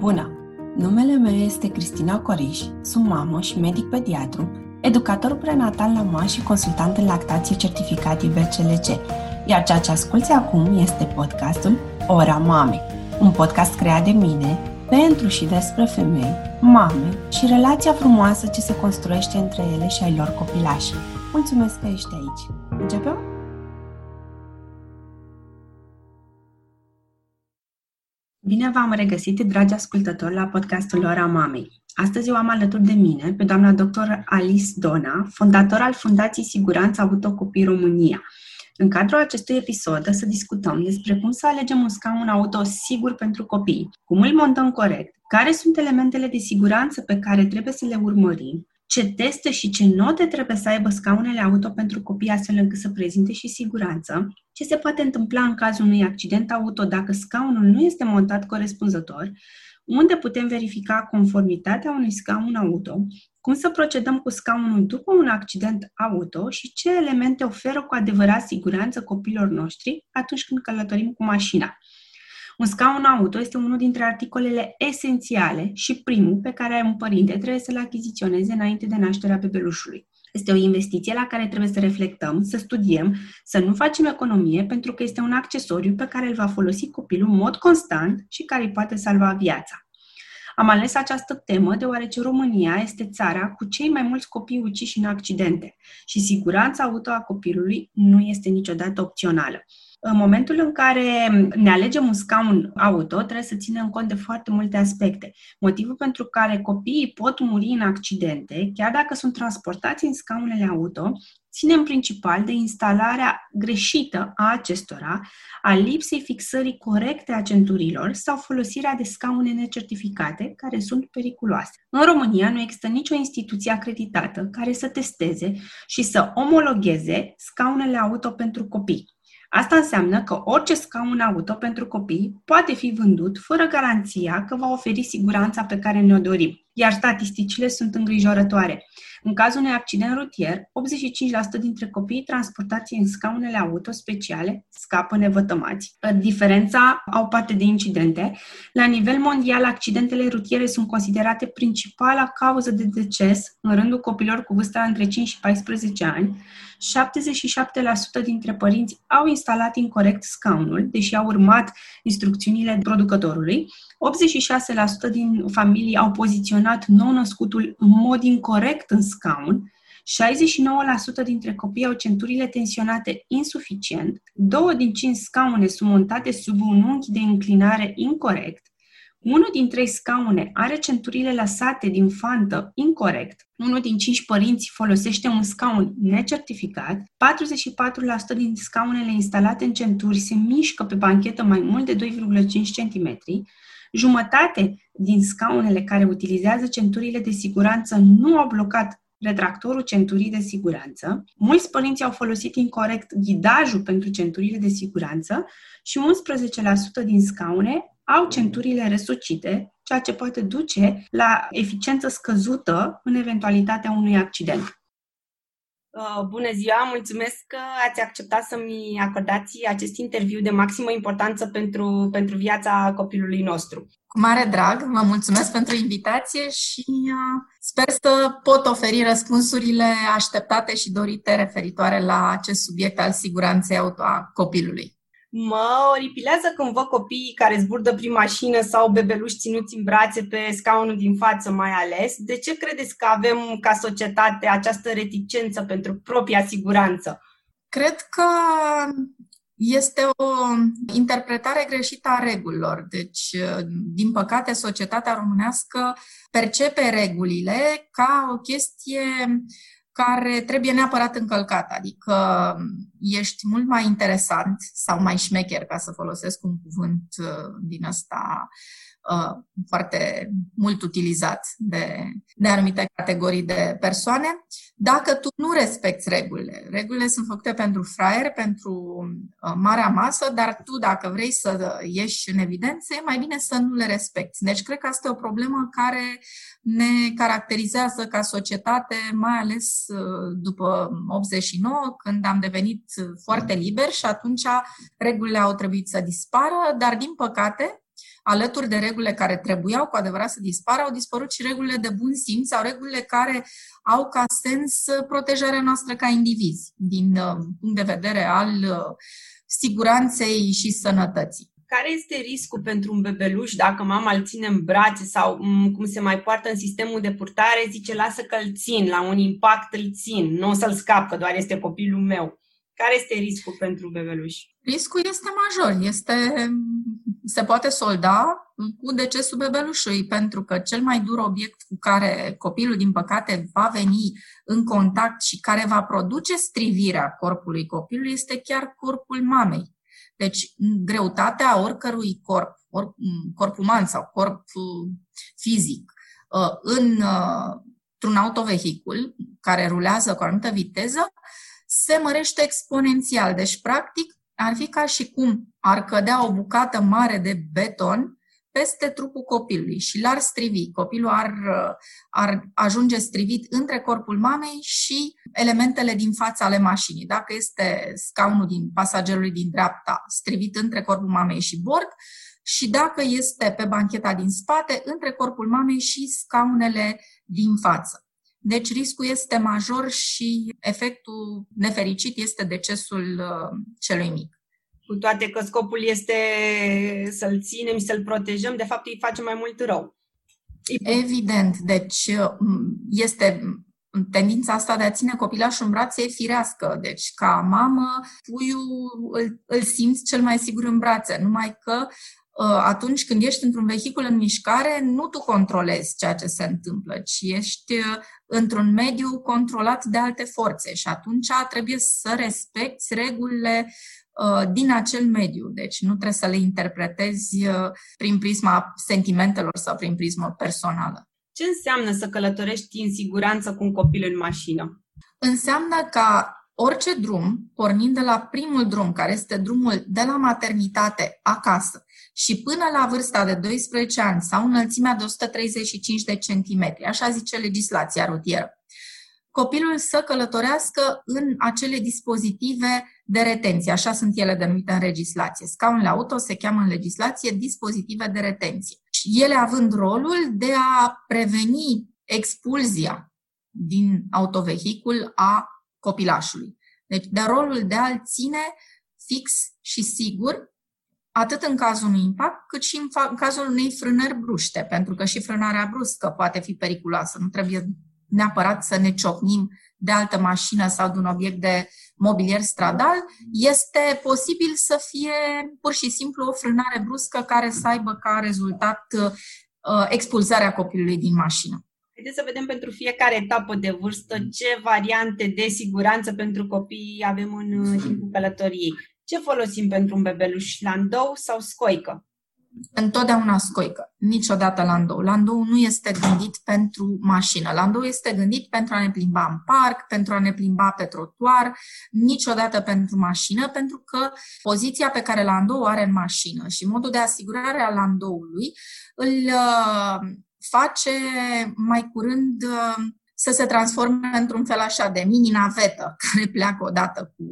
Bună! Numele meu este Cristina Coriș, sunt mamă și medic pediatru, educator prenatal la MA și consultant în lactație certificat IBCLC, iar ceea ce asculți acum este podcastul Ora Mamei, un podcast creat de mine pentru și despre femei, mame și relația frumoasă ce se construiește între ele și ai lor copilași. Mulțumesc că ești aici! Începem? Bine v-am regăsit, dragi ascultători, la podcastul Ora Mamei. Astăzi eu am alături de mine pe doamna doctor Alice Dona, fondator al Fundației Siguranță Autocopii România. În cadrul acestui episod să discutăm despre cum să alegem un scaun auto sigur pentru copii, cum îl montăm corect, care sunt elementele de siguranță pe care trebuie să le urmărim, ce teste și ce note trebuie să aibă scaunele auto pentru copii astfel încât să prezinte și siguranță, ce se poate întâmpla în cazul unui accident auto dacă scaunul nu este montat corespunzător, unde putem verifica conformitatea unui scaun auto, cum să procedăm cu scaunul după un accident auto? Și ce elemente oferă cu adevărat siguranță copiilor noștri atunci când călătorim cu mașina. Un scaun auto este unul dintre articolele esențiale și primul pe care un părinte trebuie să-l achiziționeze înainte de nașterea bebelușului. Este o investiție la care trebuie să reflectăm, să studiem, să nu facem economie, pentru că este un accesoriu pe care îl va folosi copilul în mod constant și care îi poate salva viața. Am ales această temă deoarece România este țara cu cei mai mulți copii uciși în accidente și siguranța auto a copilului nu este niciodată opțională. În momentul în care ne alegem un scaun auto, trebuie să ținem cont de foarte multe aspecte. Motivul pentru care copiii pot muri în accidente, chiar dacă sunt transportați în scaunele auto, ține în principal de instalarea greșită a acestora, a lipsei fixării corecte a centurilor sau folosirea de scaune necertificate care sunt periculoase. În România nu există nicio instituție acreditată care să testeze și să omologheze scaunele auto pentru copii. Asta înseamnă că orice scaun auto pentru copii poate fi vândut fără garanția că va oferi siguranța pe care ne-o dorim. Iar statisticile sunt îngrijorătoare. În cazul unui accident rutier, 85% dintre copiii transportați în scaunele auto speciale scapă nevătămați. Diferența au parte de incidente. La nivel mondial, accidentele rutiere sunt considerate principala cauză de deces în rândul copilor cu vârsta între 5 și 14 ani. 77% dintre părinți au instalat incorrect scaunul, deși au urmat instrucțiunile producătorului. 86% din familii au poziționat nou-născutul în mod incorrect în scaun, 69% dintre copii au centurile tensionate insuficient, două din cinci scaune sunt montate sub un unghi de înclinare incorrect, unul din trei scaune are centurile lăsate din fantă incorrect, unul din cinci părinți folosește un scaun necertificat, 44% din scaunele instalate în centuri se mișcă pe banchetă mai mult de 2,5 cm, jumătate din scaunele care utilizează centurile de siguranță nu au blocat retractorul centurii de siguranță. Mulți părinți au folosit incorrect ghidajul pentru centurile de siguranță și 11% din scaune au centurile resucite, ceea ce poate duce la eficiență scăzută în eventualitatea unui accident. Uh, bună ziua, mulțumesc că ați acceptat să-mi acordați acest interviu de maximă importanță pentru, pentru viața copilului nostru. Cu mare drag, vă mulțumesc pentru invitație și uh, sper să pot oferi răspunsurile așteptate și dorite referitoare la acest subiect al siguranței auto a copilului. Mă oripilează când văd copiii care zburdă prin mașină sau bebeluși ținuți în brațe pe scaunul din față mai ales. De ce credeți că avem ca societate această reticență pentru propria siguranță? Cred că este o interpretare greșită a regulilor. Deci, din păcate, societatea românească percepe regulile ca o chestie care trebuie neapărat încălcat, adică ești mult mai interesant sau mai șmecher, ca să folosesc un cuvânt uh, din ăsta uh, foarte mult utilizat de, de anumite categorii de persoane, dacă tu nu respecti regulile. Regulile sunt făcute pentru fraier, pentru uh, marea masă, dar tu, dacă vrei să ieși în evidență, e mai bine să nu le respecti. Deci, cred că asta e o problemă care ne caracterizează ca societate, mai ales uh, după 89, când am devenit foarte liberi și atunci regulile au trebuit să dispară, dar, din păcate, alături de regulile care trebuiau cu adevărat să dispară, au dispărut și regulile de bun simț sau regulile care au ca sens protejarea noastră ca indivizi, din uh, punct de vedere al uh, siguranței și sănătății. Care este riscul pentru un bebeluș dacă mama îl ține în brațe sau mm, cum se mai poartă în sistemul de purtare, zice lasă că îl țin, la un impact îl țin, nu o să-l scap, că doar este copilul meu. Care este riscul pentru bebeluș? Riscul este major, este, se poate solda cu decesul bebelușului, pentru că cel mai dur obiect cu care copilul, din păcate, va veni în contact și care va produce strivirea corpului copilului este chiar corpul mamei. Deci, greutatea oricărui corp, or, corp uman sau corp uh, fizic, uh, în, uh, într-un autovehicul care rulează cu o anumită viteză, se mărește exponențial. Deci, practic, ar fi ca și cum ar cădea o bucată mare de beton peste trupul copilului și l-ar strivi. Copilul ar, ar ajunge strivit între corpul mamei și elementele din fața ale mașinii. Dacă este scaunul din pasagerului din dreapta strivit între corpul mamei și bord, și dacă este pe bancheta din spate, între corpul mamei și scaunele din față. Deci riscul este major și efectul nefericit este decesul uh, celui mic. Cu toate că scopul este să-l ținem și să-l protejăm, de fapt îi face mai mult rău. Evident, deci uh, este tendința asta de a ține copilașul în brațe e firească. Deci, ca mamă, puiul îl, îl simți cel mai sigur în brațe, numai că Uh, atunci când ești într-un vehicul în mișcare, nu tu controlezi ceea ce se întâmplă, ci ești uh, într-un mediu controlat de alte forțe și atunci trebuie să respecti regulile uh, din acel mediu. Deci nu trebuie să le interpretezi prin prisma sentimentelor sau prin prisma personală. Ce înseamnă să călătorești în siguranță cu un copil în mașină? Înseamnă ca orice drum, pornind de la primul drum, care este drumul de la maternitate acasă, și până la vârsta de 12 ani sau înălțimea de 135 de centimetri, așa zice legislația rutieră. Copilul să călătorească în acele dispozitive de retenție, așa sunt ele denumite în legislație. Scaunele auto se cheamă în legislație dispozitive de retenție. Și ele având rolul de a preveni expulzia din autovehicul a copilașului. Deci, de rolul de a-l ține fix și sigur atât în cazul unui impact, cât și în, fa- în cazul unei frânări bruște, pentru că și frânarea bruscă poate fi periculoasă. Nu trebuie neapărat să ne ciocnim de altă mașină sau de un obiect de mobilier stradal. Este posibil să fie pur și simplu o frânare bruscă care să aibă ca rezultat uh, expulzarea copilului din mașină. Haideți să vedem pentru fiecare etapă de vârstă ce variante de siguranță pentru copii avem în uh, timpul călătoriei. Ce folosim pentru un bebeluș? Landou sau scoică? Întotdeauna scoică, niciodată landou. Landou nu este gândit pentru mașină. Landou este gândit pentru a ne plimba în parc, pentru a ne plimba pe trotuar, niciodată pentru mașină, pentru că poziția pe care landou are în mașină și modul de asigurare a landoului îl uh, face mai curând uh, să se transforme într-un fel așa de mini-navetă care pleacă odată cu,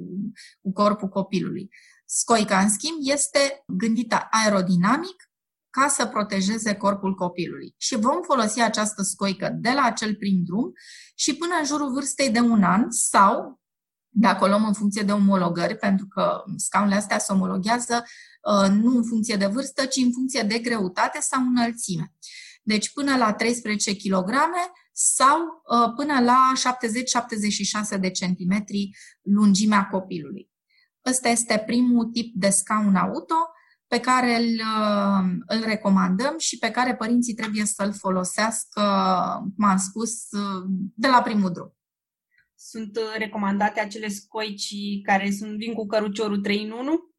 cu corpul copilului. Scoica, în schimb, este gândită aerodinamic ca să protejeze corpul copilului. Și vom folosi această scoică de la acel prim drum și până în jurul vârstei de un an sau, dacă o luăm în funcție de omologări, pentru că scaunele astea se omologhează uh, nu în funcție de vârstă, ci în funcție de greutate sau înălțime. Deci până la 13 kg sau uh, până la 70-76 de centimetri lungimea copilului. Ăsta este primul tip de scaun auto pe care îl, uh, îl recomandăm și pe care părinții trebuie să-l folosească, cum am spus, uh, de la primul drum. Sunt recomandate acele scoici care sunt, vin cu căruciorul 3 în 1?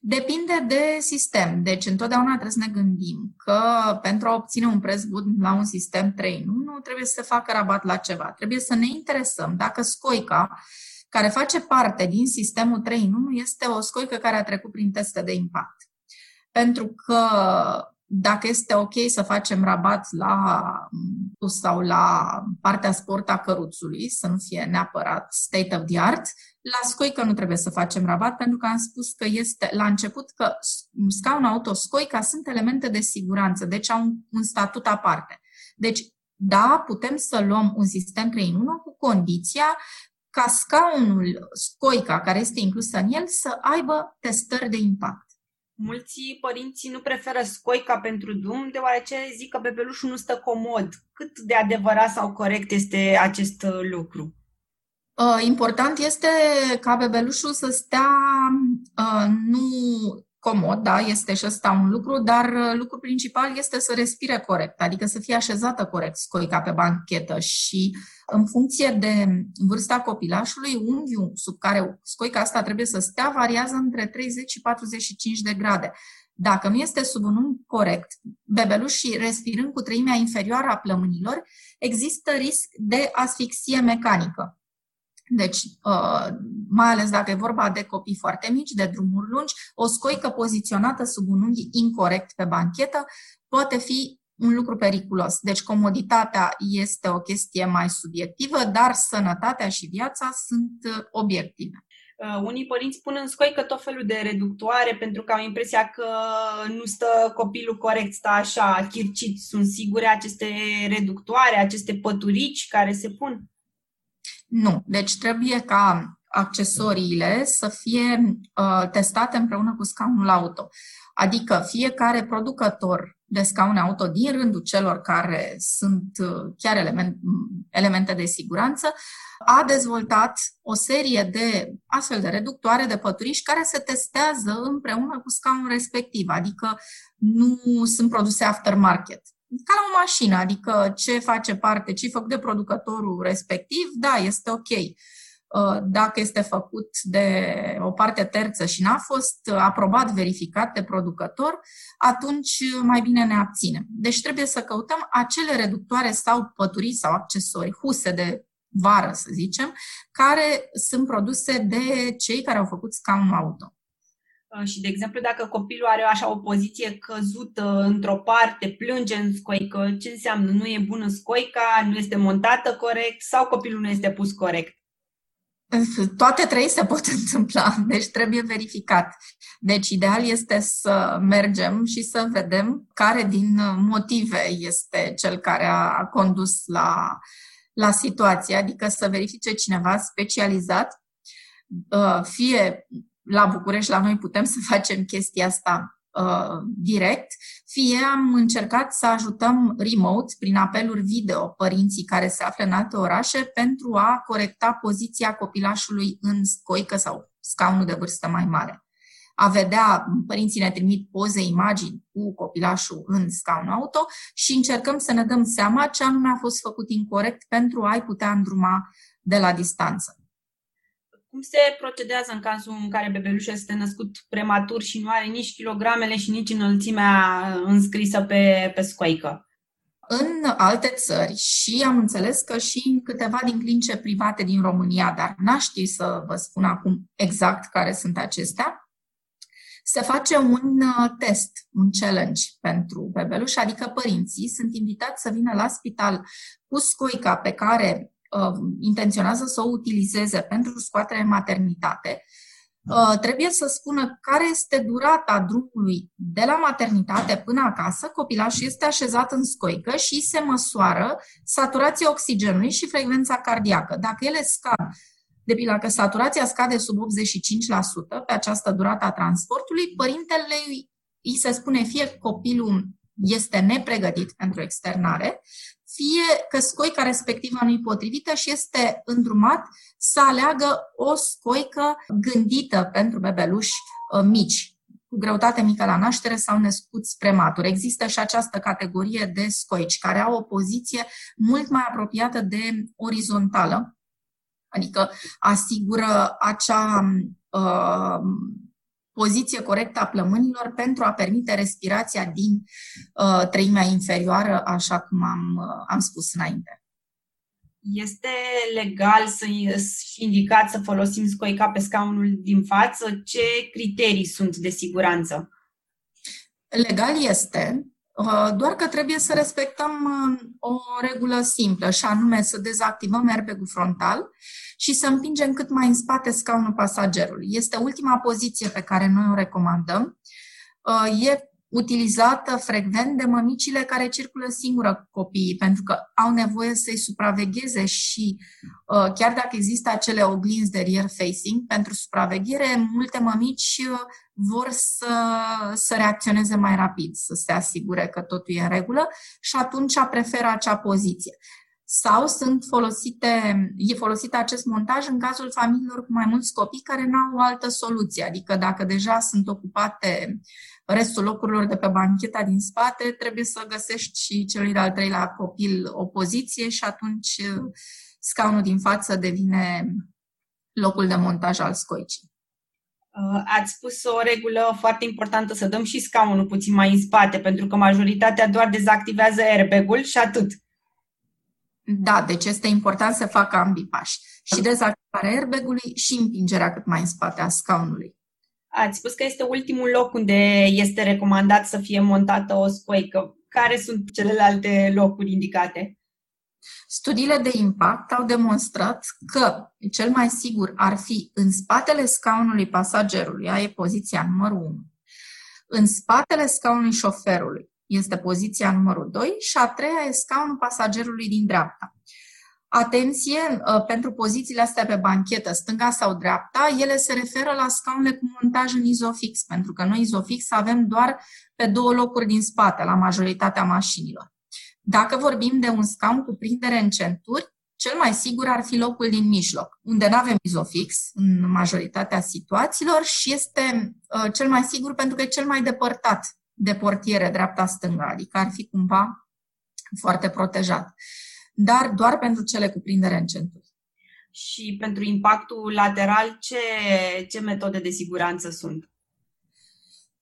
Depinde de sistem. Deci, întotdeauna trebuie să ne gândim că pentru a obține un preț bun la un sistem 3 în 1, trebuie să se facă rabat la ceva. Trebuie să ne interesăm dacă scoica care face parte din sistemul 3 în 1 este o scoică care a trecut prin teste de impact. Pentru că dacă este ok să facem rabat la sau la partea sport a căruțului, să nu fie neapărat state of the art, La scoică nu trebuie să facem rabat pentru că am spus că este la început că scaun auto, scoica sunt elemente de siguranță, deci au un, un statut aparte. Deci, da, putem să luăm un sistem 3 în 1 cu condiția ca scaunul, scoica care este inclusă în el, să aibă testări de impact. Mulți părinți nu preferă scoica pentru drum, deoarece zic că bebelușul nu stă comod. Cât de adevărat sau corect este acest lucru? Uh, important este ca bebelușul să stea uh, nu comod, da, este și ăsta un lucru, dar uh, lucru principal este să respire corect, adică să fie așezată corect scoica pe banchetă și în funcție de vârsta copilașului, unghiul sub care scoica asta trebuie să stea variază între 30 și 45 de grade. Dacă nu este sub un unghi corect, bebelușii respirând cu treimea inferioară a plămânilor, există risc de asfixie mecanică. Deci, uh, mai ales dacă e vorba de copii foarte mici, de drumuri lungi, o scoică poziționată sub un unghi incorrect pe banchetă poate fi un lucru periculos. Deci, comoditatea este o chestie mai subiectivă, dar sănătatea și viața sunt uh, obiective. Uh, unii părinți pun în scoică tot felul de reductoare pentru că au impresia că nu stă copilul corect, stă așa, chircit. Sunt sigure aceste reductoare, aceste păturici care se pun? Nu. Deci trebuie ca accesoriile să fie uh, testate împreună cu scaunul auto. Adică fiecare producător de scaune auto din rândul celor care sunt uh, chiar element, elemente de siguranță, a dezvoltat o serie de astfel de reductoare de păturiși care se testează împreună cu scaunul respectiv, adică nu sunt produse aftermarket ca la o mașină, adică ce face parte, ce e făcut de producătorul respectiv, da, este ok. Uh, dacă este făcut de o parte terță și n-a fost aprobat, verificat de producător, atunci mai bine ne abținem. Deci trebuie să căutăm acele reductoare sau păturii sau accesorii, huse de vară, să zicem, care sunt produse de cei care au făcut scaunul auto. Uh, și, de exemplu, dacă copilul are așa o poziție căzută într-o parte, plânge în scoică, ce înseamnă? Nu e bună scoica, nu este montată corect sau copilul nu este pus corect? Toate trei se pot întâmpla, deci trebuie verificat. Deci ideal este să mergem și să vedem care din motive este cel care a condus la, la situație, adică să verifice cineva specializat, uh, fie la București, la noi putem să facem chestia asta uh, direct, fie am încercat să ajutăm remote, prin apeluri video, părinții care se află în alte orașe pentru a corecta poziția copilașului în scoică sau scaunul de vârstă mai mare. A vedea, părinții ne trimit poze, imagini cu copilașul în scaun auto și încercăm să ne dăm seama ce anume a fost făcut incorrect pentru a-i putea îndruma de la distanță. Cum se procedează în cazul în care bebelușul este născut prematur și nu are nici kilogramele și nici înălțimea înscrisă pe, pe scoică? În alte țări și am înțeles că și în câteva din clinice private din România, dar n-aș ști să vă spun acum exact care sunt acestea, se face un uh, test, un challenge pentru bebeluș, adică părinții sunt invitați să vină la spital cu scoica pe care uh, intenționează să o utilizeze pentru scoatere în maternitate, uh, trebuie să spună care este durata drumului de la maternitate până acasă, copilașul este așezat în scoică și se măsoară saturația oxigenului și frecvența cardiacă. Dacă ele scad, de pildă că saturația scade sub 85% pe această durată a transportului, părintele îi se spune fie copilul este nepregătit pentru externare, fie că scoica respectivă nu-i potrivită și este îndrumat să aleagă o scoică gândită pentru bebeluși uh, mici, cu greutate mică la naștere sau născuți prematur. Există și această categorie de scoici care au o poziție mult mai apropiată de orizontală, adică asigură acea uh, poziție corectă a plămânilor pentru a permite respirația din uh, treimea inferioară, așa cum am, uh, am spus înainte. Este legal să și indicat să folosim scoica pe scaunul din față? Ce criterii sunt de siguranță? Legal este, uh, doar că trebuie să respectăm uh, o regulă simplă, și anume să dezactivăm airbag frontal și să împingem cât mai în spate scaunul pasagerului. Este ultima poziție pe care noi o recomandăm. Uh, e utilizată frecvent de mămicile care circulă singură cu copiii, pentru că au nevoie să-i supravegheze și uh, chiar dacă există acele oglinzi de rear facing, pentru supraveghere, multe mămici uh, vor să, să reacționeze mai rapid, să se asigure că totul e în regulă și atunci preferă acea poziție. Sau sunt folosite, e folosit acest montaj în cazul familiilor cu mai mulți copii care nu au o altă soluție. Adică dacă deja sunt ocupate restul locurilor de pe bancheta din spate, trebuie să găsești și celui de-al treilea copil o poziție și atunci uh, scaunul din față devine locul de montaj al scoicii. Uh, ați spus o regulă foarte importantă, să dăm și scaunul puțin mai în spate, pentru că majoritatea doar dezactivează airbag-ul și atât. Da, deci este important să facă ambii pași. Și dezactivarea airbag-ului și împingerea cât mai în spate a scaunului. Ați spus că este ultimul loc unde este recomandat să fie montată o scoică. Care sunt celelalte locuri indicate? Studiile de impact au demonstrat că cel mai sigur ar fi în spatele scaunului pasagerului, aia e poziția numărul 1, în spatele scaunului șoferului, este poziția numărul 2 și a treia e scaunul pasagerului din dreapta. Atenție, uh, pentru pozițiile astea pe banchetă, stânga sau dreapta, ele se referă la scaunele cu montaj în izofix, pentru că noi izofix avem doar pe două locuri din spate, la majoritatea mașinilor. Dacă vorbim de un scaun cu prindere în centuri, cel mai sigur ar fi locul din mijloc, unde nu avem izofix în majoritatea situațiilor și este uh, cel mai sigur pentru că e cel mai depărtat de portiere dreapta-stânga, adică ar fi cumva foarte protejat dar doar pentru cele cu prindere în centuri. Și pentru impactul lateral, ce, ce metode de siguranță sunt?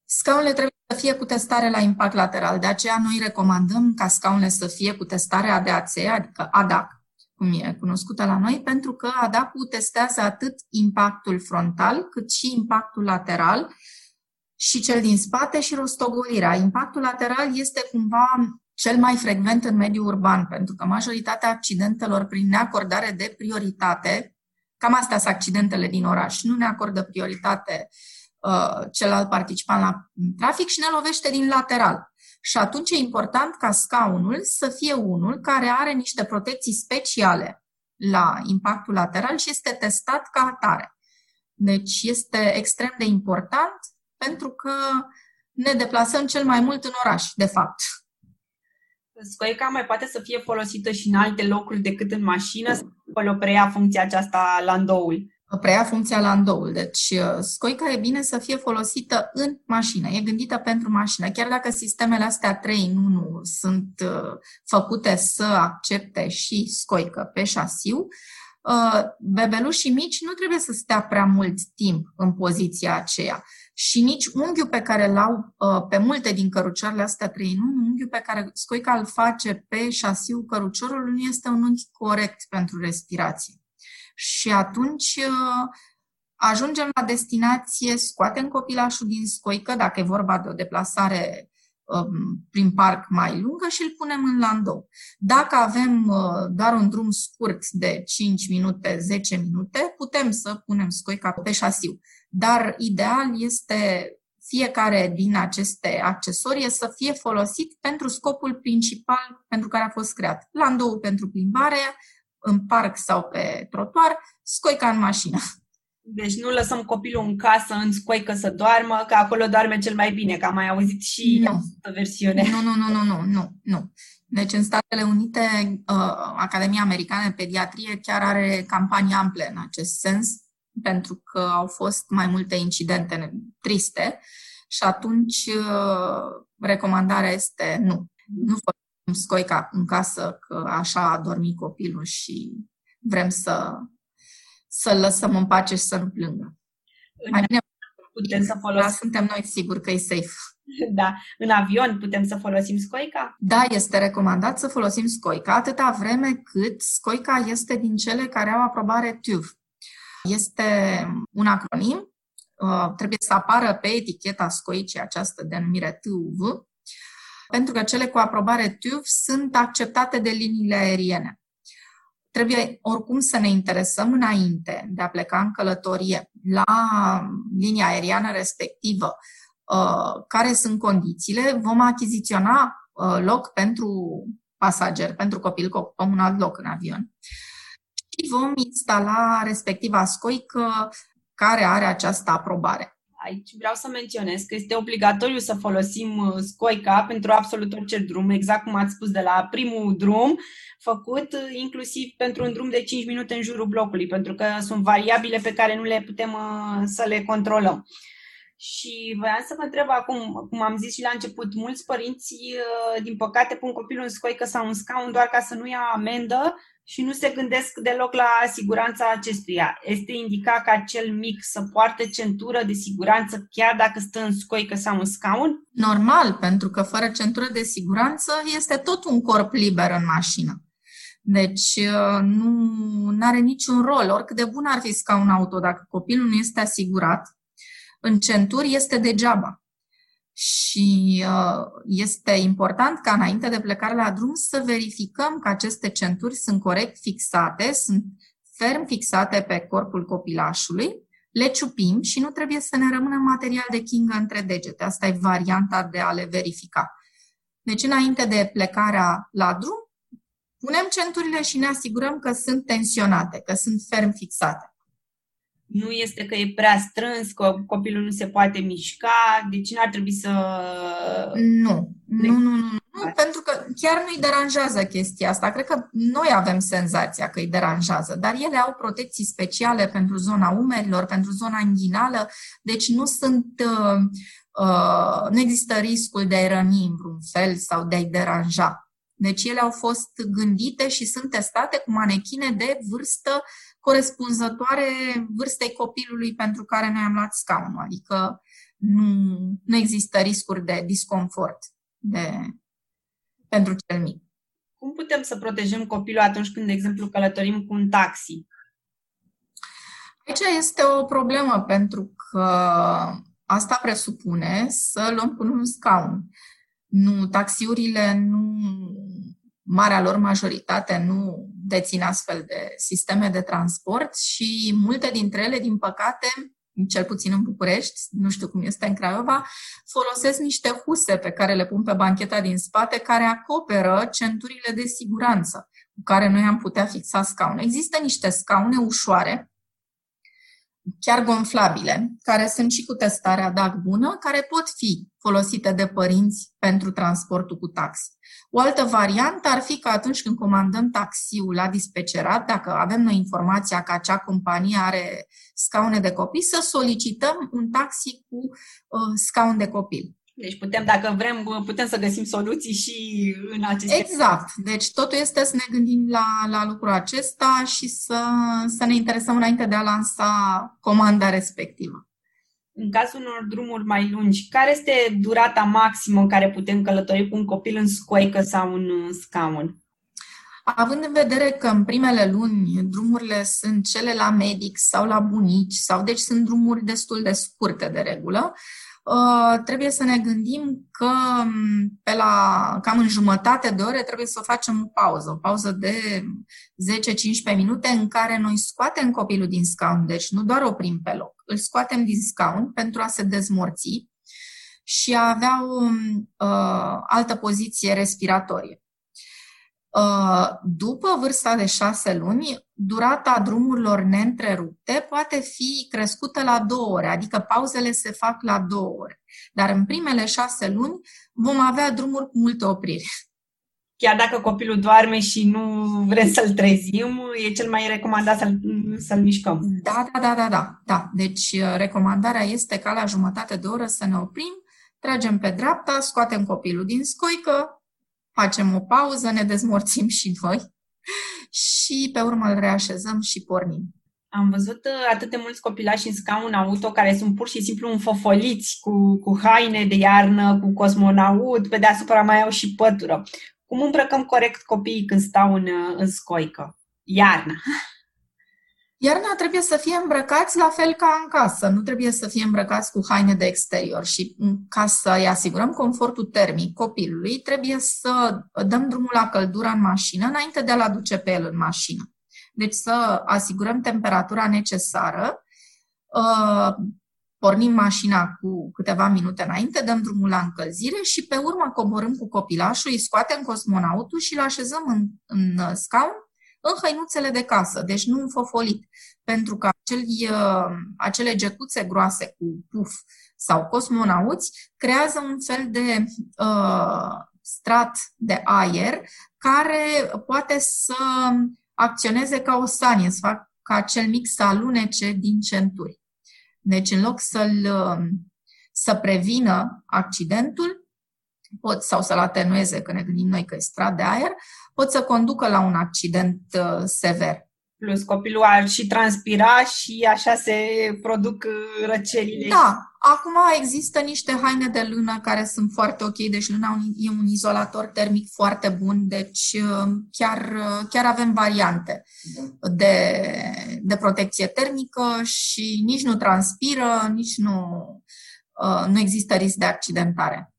Scaunele trebuie să fie cu testare la impact lateral, de aceea noi recomandăm ca scaunele să fie cu testare ADAC, adică ADAC, cum e cunoscută la noi, pentru că ADAC-ul testează atât impactul frontal cât și impactul lateral și cel din spate și rostogolirea. Impactul lateral este cumva cel mai frecvent în mediul urban, pentru că majoritatea accidentelor prin neacordare de prioritate, cam astea sunt accidentele din oraș, nu ne acordă prioritate uh, celălalt participant la trafic și ne lovește din lateral. Și atunci e important ca scaunul să fie unul care are niște protecții speciale la impactul lateral și este testat ca atare. Deci este extrem de important pentru că ne deplasăm cel mai mult în oraș, de fapt. Scoica mai poate să fie folosită și în alte locuri decât în mașină sau o preia funcția aceasta landoul? Preia funcția landoul. Deci uh, scoica e bine să fie folosită în mașină. E gândită pentru mașină. Chiar dacă sistemele astea 3 în 1 sunt uh, făcute să accepte și scoică pe șasiu, uh, bebelușii mici nu trebuie să stea prea mult timp în poziția aceea și nici unghiul pe care îl au uh, pe multe din cărucioarele astea trei nu, unghiul pe care scoica îl face pe șasiul căruciorului nu este un unghi corect pentru respirație. Și atunci uh, ajungem la destinație, scoatem copilașul din scoică, dacă e vorba de o deplasare um, prin parc mai lungă și îl punem în landou. Dacă avem uh, doar un drum scurt de 5 minute, 10 minute, putem să punem scoica pe șasiu. Dar ideal este fiecare din aceste accesorii să fie folosit pentru scopul principal pentru care a fost creat. Landou pentru plimbare, în parc sau pe trotuar, scoica în mașină. Deci nu lăsăm copilul în casă, în scoică să doarmă, că acolo doarme cel mai bine, că am mai auzit și nu. această versiune. Nu, nu, nu, nu, nu, nu, nu. Deci în Statele Unite, uh, Academia Americană de Pediatrie chiar are campanii ample în acest sens pentru că au fost mai multe incidente triste și atunci uh, recomandarea este nu. Nu folosim scoica în casă că așa a dormit copilul și vrem să, să-l lăsăm în pace și să nu plângă. Mai bine putem să folosim. Da, suntem noi siguri că e safe. Da. În avion putem să folosim scoica? Da, este recomandat să folosim scoica atâta vreme cât scoica este din cele care au aprobare TÜV. Este un acronim, uh, trebuie să apară pe eticheta scoicii această denumire TUV, pentru că cele cu aprobare TUV sunt acceptate de liniile aeriene. trebuie oricum să ne interesăm înainte de a pleca în călătorie la linia aeriană respectivă, uh, care sunt condițiile, vom achiziționa uh, loc pentru pasager, pentru copil, că ocupăm un alt loc în avion. Și vom instala respectiva scoică care are această aprobare. Aici vreau să menționez că este obligatoriu să folosim uh, scoica pentru absolut orice drum, exact cum ați spus de la primul drum, făcut uh, inclusiv pentru un drum de 5 minute în jurul blocului, pentru că sunt variabile pe care nu le putem uh, să le controlăm. Și voiam să vă întreb acum, cum am zis și la început, mulți părinți, din păcate, pun copilul în scoică sau în scaun doar ca să nu ia amendă și nu se gândesc deloc la siguranța acestuia. Este indicat ca cel mic să poarte centură de siguranță chiar dacă stă în scoică sau în scaun? Normal, pentru că fără centură de siguranță este tot un corp liber în mașină. Deci uh, nu are niciun rol. Oricât de bun ar fi scaun auto, dacă copilul nu este asigurat, în centuri este degeaba. Și uh, este important ca înainte de plecare la drum să verificăm că aceste centuri sunt corect fixate, sunt ferm fixate pe corpul copilașului, le ciupim și nu trebuie să ne rămână material de chingă între degete. Asta e varianta de a le verifica. Deci, înainte de plecarea la drum, punem centurile și ne asigurăm că sunt tensionate, că sunt ferm fixate nu este că e prea strâns, că copilul nu se poate mișca, deci n-ar trebui să... Nu, nu, nu, nu, nu, pentru că chiar nu-i deranjează chestia asta. Cred că noi avem senzația că îi deranjează, dar ele au protecții speciale pentru zona umerilor, pentru zona inghinală, deci nu sunt... Uh, uh, nu există riscul de a-i răni în vreun fel sau de a-i deranja. Deci ele au fost gândite și sunt testate cu manechine de vârstă uh, corespunzătoare vârstei copilului pentru care noi am luat scaunul. Adică nu, nu există riscuri de disconfort de, pentru cel mic. Cum putem să protejăm copilul atunci când, de exemplu, călătorim cu un taxi? Aici este o problemă pentru că asta presupune să luăm cu un scaun. Nu, taxiurile nu marea lor majoritate nu dețin astfel de sisteme de transport și multe dintre ele, din păcate, cel puțin în București, nu știu cum este în Craiova, folosesc niște huse pe care le pun pe bancheta din spate, care acoperă centurile de siguranță cu care noi am putea fixa scaune. Există niște scaune ușoare chiar gonflabile, care sunt și cu testarea DAC bună, care pot fi folosite de părinți pentru transportul cu taxi. O altă variantă ar fi că atunci când comandăm taxiul la dispecerat, dacă avem noi informația că acea companie are scaune de copii, să solicităm un taxi cu uh, scaun de copil. Deci putem, dacă vrem, putem să găsim soluții și în aceste... Exact. Deci totul este să ne gândim la, la lucrul acesta și să, să ne interesăm înainte de a lansa comanda respectivă. În cazul unor drumuri mai lungi, care este durata maximă în care putem călători cu un copil în scoică sau în scaun? Având în vedere că în primele luni drumurile sunt cele la medic sau la bunici, sau deci sunt drumuri destul de scurte de regulă, Uh, trebuie să ne gândim că mm, pe la cam în jumătate de ore trebuie să facem o pauză, o pauză de 10-15 minute în care noi scoatem copilul din scaun, deci nu doar oprim pe loc, îl scoatem din scaun pentru a se dezmorți și a avea o uh, altă poziție respiratorie. Uh, după vârsta de șase luni, durata drumurilor neîntrerupte poate fi crescută la două ore, adică pauzele se fac la două ore. Dar în primele șase luni vom avea drumuri cu multe opriri. Chiar dacă copilul doarme și nu vrem să-l trezim, e cel mai recomandat să-l, să-l mișcăm. Da, da, da, da, da, da. Deci uh, recomandarea este ca la jumătate de oră să ne oprim, tragem pe dreapta, scoatem copilul din scoică, facem o pauză, ne dezmorțim și noi și pe urmă îl reașezăm și pornim. Am văzut uh, atât de mulți copilași în scaun auto care sunt pur și simplu înfofoliți cu, cu haine de iarnă, cu cosmonaut, pe deasupra mai au și pătură. Cum îmbrăcăm corect copiii când stau în, uh, în scoică? Iarna. Iarna trebuie să fie îmbrăcați la fel ca în casă, nu trebuie să fie îmbrăcați cu haine de exterior. Și ca să-i asigurăm confortul termic copilului, trebuie să dăm drumul la căldură în mașină înainte de a-l aduce pe el în mașină. deci să asigurăm temperatura necesară, uh, pornim mașina cu câteva minute înainte, dăm drumul la încălzire și pe urmă coborâm cu copilașul, îi scoatem cosmonautul și îl așezăm în, în scaun în hăinuțele de casă, deci nu în fofolit, pentru că aceli, uh, acele gecuțe groase cu puf sau cosmonauți creează un fel de uh, strat de aer care poate să acționeze ca o sanie, să facă ca acel mic să alunece din centuri. Deci, în loc să-l, să prevină accidentul, pot, sau să-l atenueze, că ne gândim noi că e strat de aer, pot să conducă la un accident uh, sever. Plus copilul ar și transpira și așa se produc uh, răcelile. Da, acum există niște haine de lână care sunt foarte ok, deci lâna e un izolator termic foarte bun, deci uh, chiar, chiar avem variante de, de protecție termică și nici nu transpiră, nici nu, nu există risc de accidentare.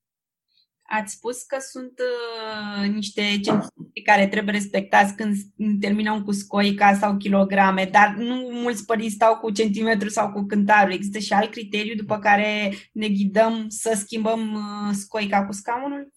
Ați spus că sunt uh, niște centimetri care trebuie respectați când terminăm cu scoica sau kilograme, dar nu mulți părinți stau cu centimetru sau cu cântarul. Există și alt criteriu după care ne ghidăm să schimbăm uh, scoica cu scaunul?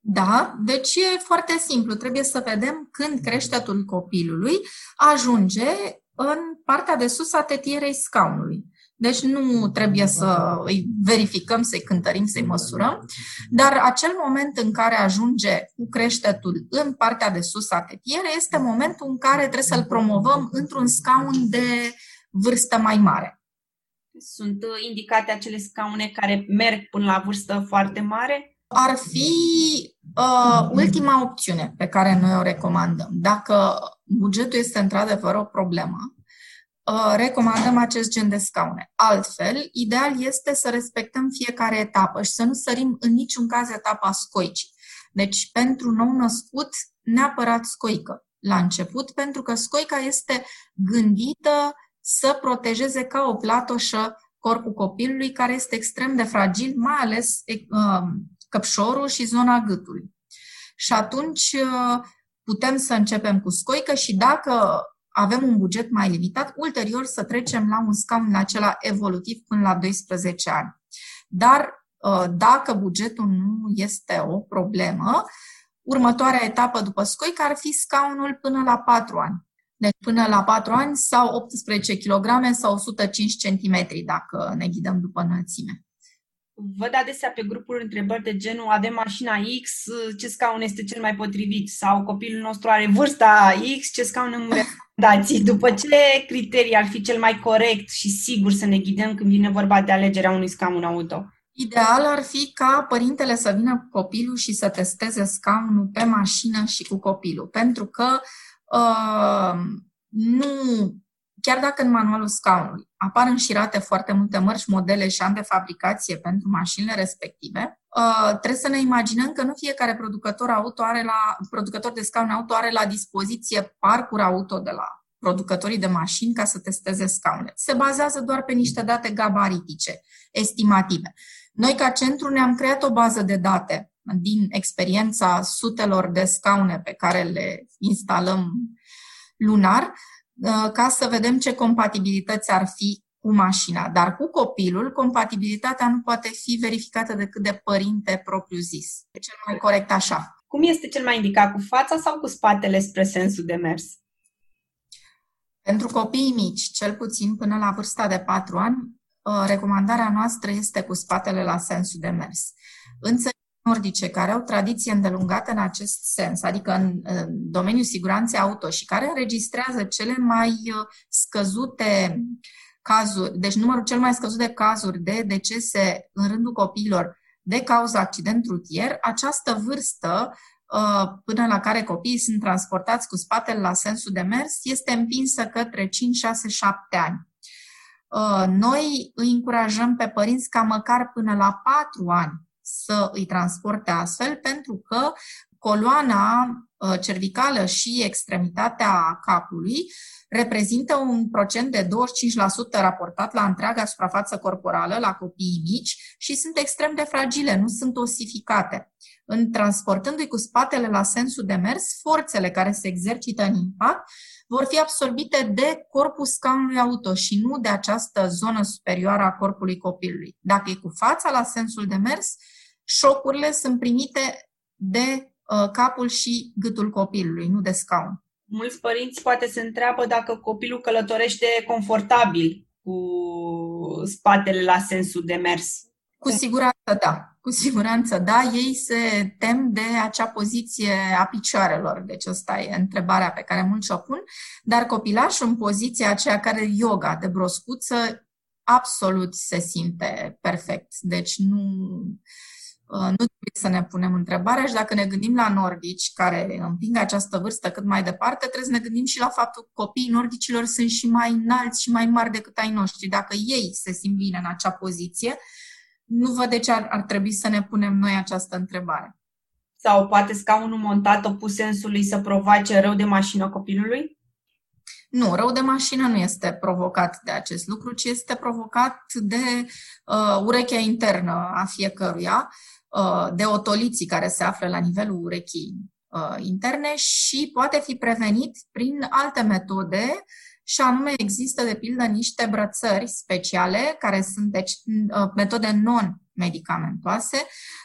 Da, deci e foarte simplu. Trebuie să vedem când creștetul copilului ajunge în partea de sus a tetierei scaunului. Deci nu trebuie să îi verificăm, să-i cântărim, să-i măsurăm, dar acel moment în care ajunge cu creștetul în partea de sus a tetiere este momentul în care trebuie să-l promovăm într-un scaun de vârstă mai mare. Sunt uh, indicate acele scaune care merg până la vârstă foarte mare? Ar fi uh, ultima opțiune pe care noi o recomandăm. Dacă bugetul este într-adevăr o problemă, Uh, recomandăm acest gen de scaune. Altfel, ideal este să respectăm fiecare etapă și să nu sărim în niciun caz etapa scoicii. Deci, pentru nou născut, neapărat scoică la început, pentru că scoica este gândită să protejeze ca o platoșă corpul copilului, care este extrem de fragil, mai ales uh, căpșorul și zona gâtului. Și atunci uh, putem să începem cu scoică și dacă avem un buget mai limitat, ulterior să trecem la un scaun acela evolutiv până la 12 ani. Dar uh, dacă bugetul nu este o problemă, următoarea etapă după scoic ar fi scaunul până la 4 ani. Deci până la 4 ani sau 18 kg sau 105 cm dacă ne ghidăm după înălțime văd adesea pe grupuri întrebări de genul avem mașina X, ce scaun este cel mai potrivit? Sau copilul nostru are vârsta X, ce scaun îmi recomandați? După ce criterii ar fi cel mai corect și sigur să ne ghidăm când vine vorba de alegerea unui scaun auto? Ideal ar fi ca părintele să vină cu copilul și să testeze scaunul pe mașină și cu copilul, pentru că uh, nu chiar dacă în manualul scaunului apar înșirate foarte multe mărci, modele și ani de fabricație pentru mașinile respective, uh, trebuie să ne imaginăm că nu fiecare producător auto are la, producător de scaun auto are la dispoziție parcuri auto de la producătorii de mașini ca să testeze scaune. Se bazează doar pe niște date gabaritice, estimative. Noi, ca centru, ne-am creat o bază de date din experiența sutelor de scaune pe care le instalăm lunar, Uh, ca să vedem ce compatibilități ar fi cu mașina. Dar cu copilul, compatibilitatea nu poate fi verificată decât de părinte propriu-zis. E cel mai corect așa. Cum este cel mai indicat, cu fața sau cu spatele spre sensul de mers? Pentru copiii mici, cel puțin până la vârsta de 4 ani, uh, recomandarea noastră este cu spatele la sensul de mers. În nordice care au tradiție îndelungată în acest sens, adică în, în domeniul siguranței auto și care înregistrează cele mai uh, scăzute cazuri, deci numărul cel mai scăzut de cazuri de decese în rândul copiilor de cauza accident rutier, această vârstă uh, până la care copiii sunt transportați cu spatele la sensul de mers este împinsă către 5, 6, 7 ani. Uh, noi îi încurajăm pe părinți ca măcar până la 4 ani să îi transporte astfel, pentru că coloana uh, cervicală și extremitatea capului reprezintă un procent de 25% raportat la întreaga suprafață corporală la copiii mici și sunt extrem de fragile, nu sunt osificate. În transportându-i cu spatele la sensul de mers, forțele care se exercită în impact vor fi absorbite de corpul scaunului auto și nu de această zonă superioară a corpului copilului. Dacă e cu fața la sensul de mers, șocurile sunt primite de uh, capul și gâtul copilului, nu de scaun. Mulți părinți poate se întreabă dacă copilul călătorește confortabil cu spatele la sensul de mers. Cu siguranță da. Cu siguranță da. Ei se tem de acea poziție a picioarelor. Deci asta e întrebarea pe care mulți o pun. Dar copilașul în poziția aceea care yoga de broscuță absolut se simte perfect. Deci nu, uh, nu trebuie să ne punem întrebarea și dacă ne gândim la nordici care împing această vârstă cât mai departe, trebuie să ne gândim și la faptul că copiii nordicilor sunt și mai înalți și mai mari decât ai noștri. Dacă ei se simt bine în acea poziție, nu văd de ce ar, ar trebui să ne punem noi această întrebare. Sau poate scaunul montat opus sensului să provoace rău de mașină copilului? Nu, rău de mașină nu este provocat de acest lucru, ci este provocat de uh, urechea internă a fiecăruia, uh, de otoliții care se află la nivelul urechii uh, interne și poate fi prevenit prin alte metode și anume există, de pildă, niște brățări speciale, care sunt deci, uh, metode non-medicamentoase,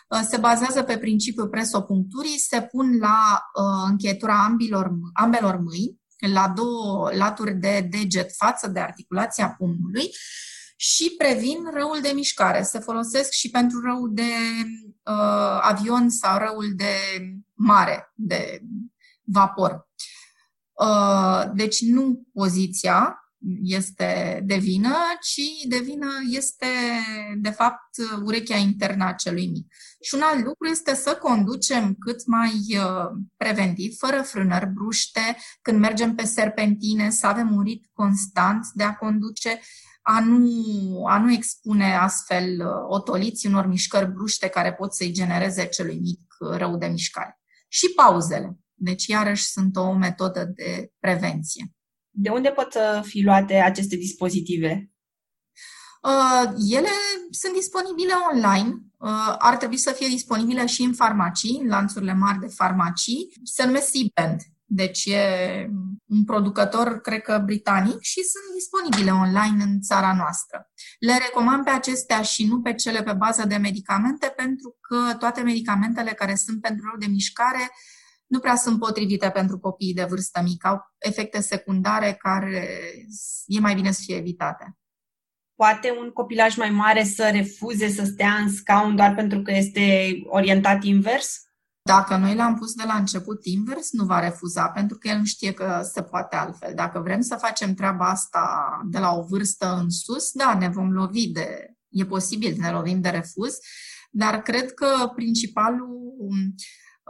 uh, se bazează pe principiul presopuncturii, se pun la uh, încheietura ambilor, ambelor mâini, la două laturi de deget față de articulația pumnului și previn răul de mișcare. Se folosesc și pentru răul de uh, avion sau răul de mare, de vapor. Uh, deci nu poziția este de vină, ci de vină este, de fapt, urechea internă a celui mic. Și un alt lucru este să conducem cât mai uh, preventiv, fără frânări bruște, când mergem pe serpentine, să avem un rit constant de a conduce, a nu, a nu expune astfel uh, otoliții unor mișcări bruște care pot să-i genereze celui mic rău de mișcare. Și pauzele. Deci, iarăși, sunt o metodă de prevenție. De unde pot fi luate aceste dispozitive? Uh, ele sunt disponibile online. Uh, ar trebui să fie disponibile și în farmacii, în lanțurile mari de farmacii. Se numesc C-Band. Deci e un producător, cred că britanic, și sunt disponibile online în țara noastră. Le recomand pe acestea și nu pe cele pe bază de medicamente, pentru că toate medicamentele care sunt pentru rău de mișcare nu prea sunt potrivite pentru copiii de vârstă mică, au efecte secundare care e mai bine să fie evitate. Poate un copilaj mai mare să refuze să stea în scaun doar pentru că este orientat invers? Dacă noi l-am pus de la început invers, nu va refuza, pentru că el nu știe că se poate altfel. Dacă vrem să facem treaba asta de la o vârstă în sus, da, ne vom lovi de, e posibil, ne lovim de refuz, dar cred că principalul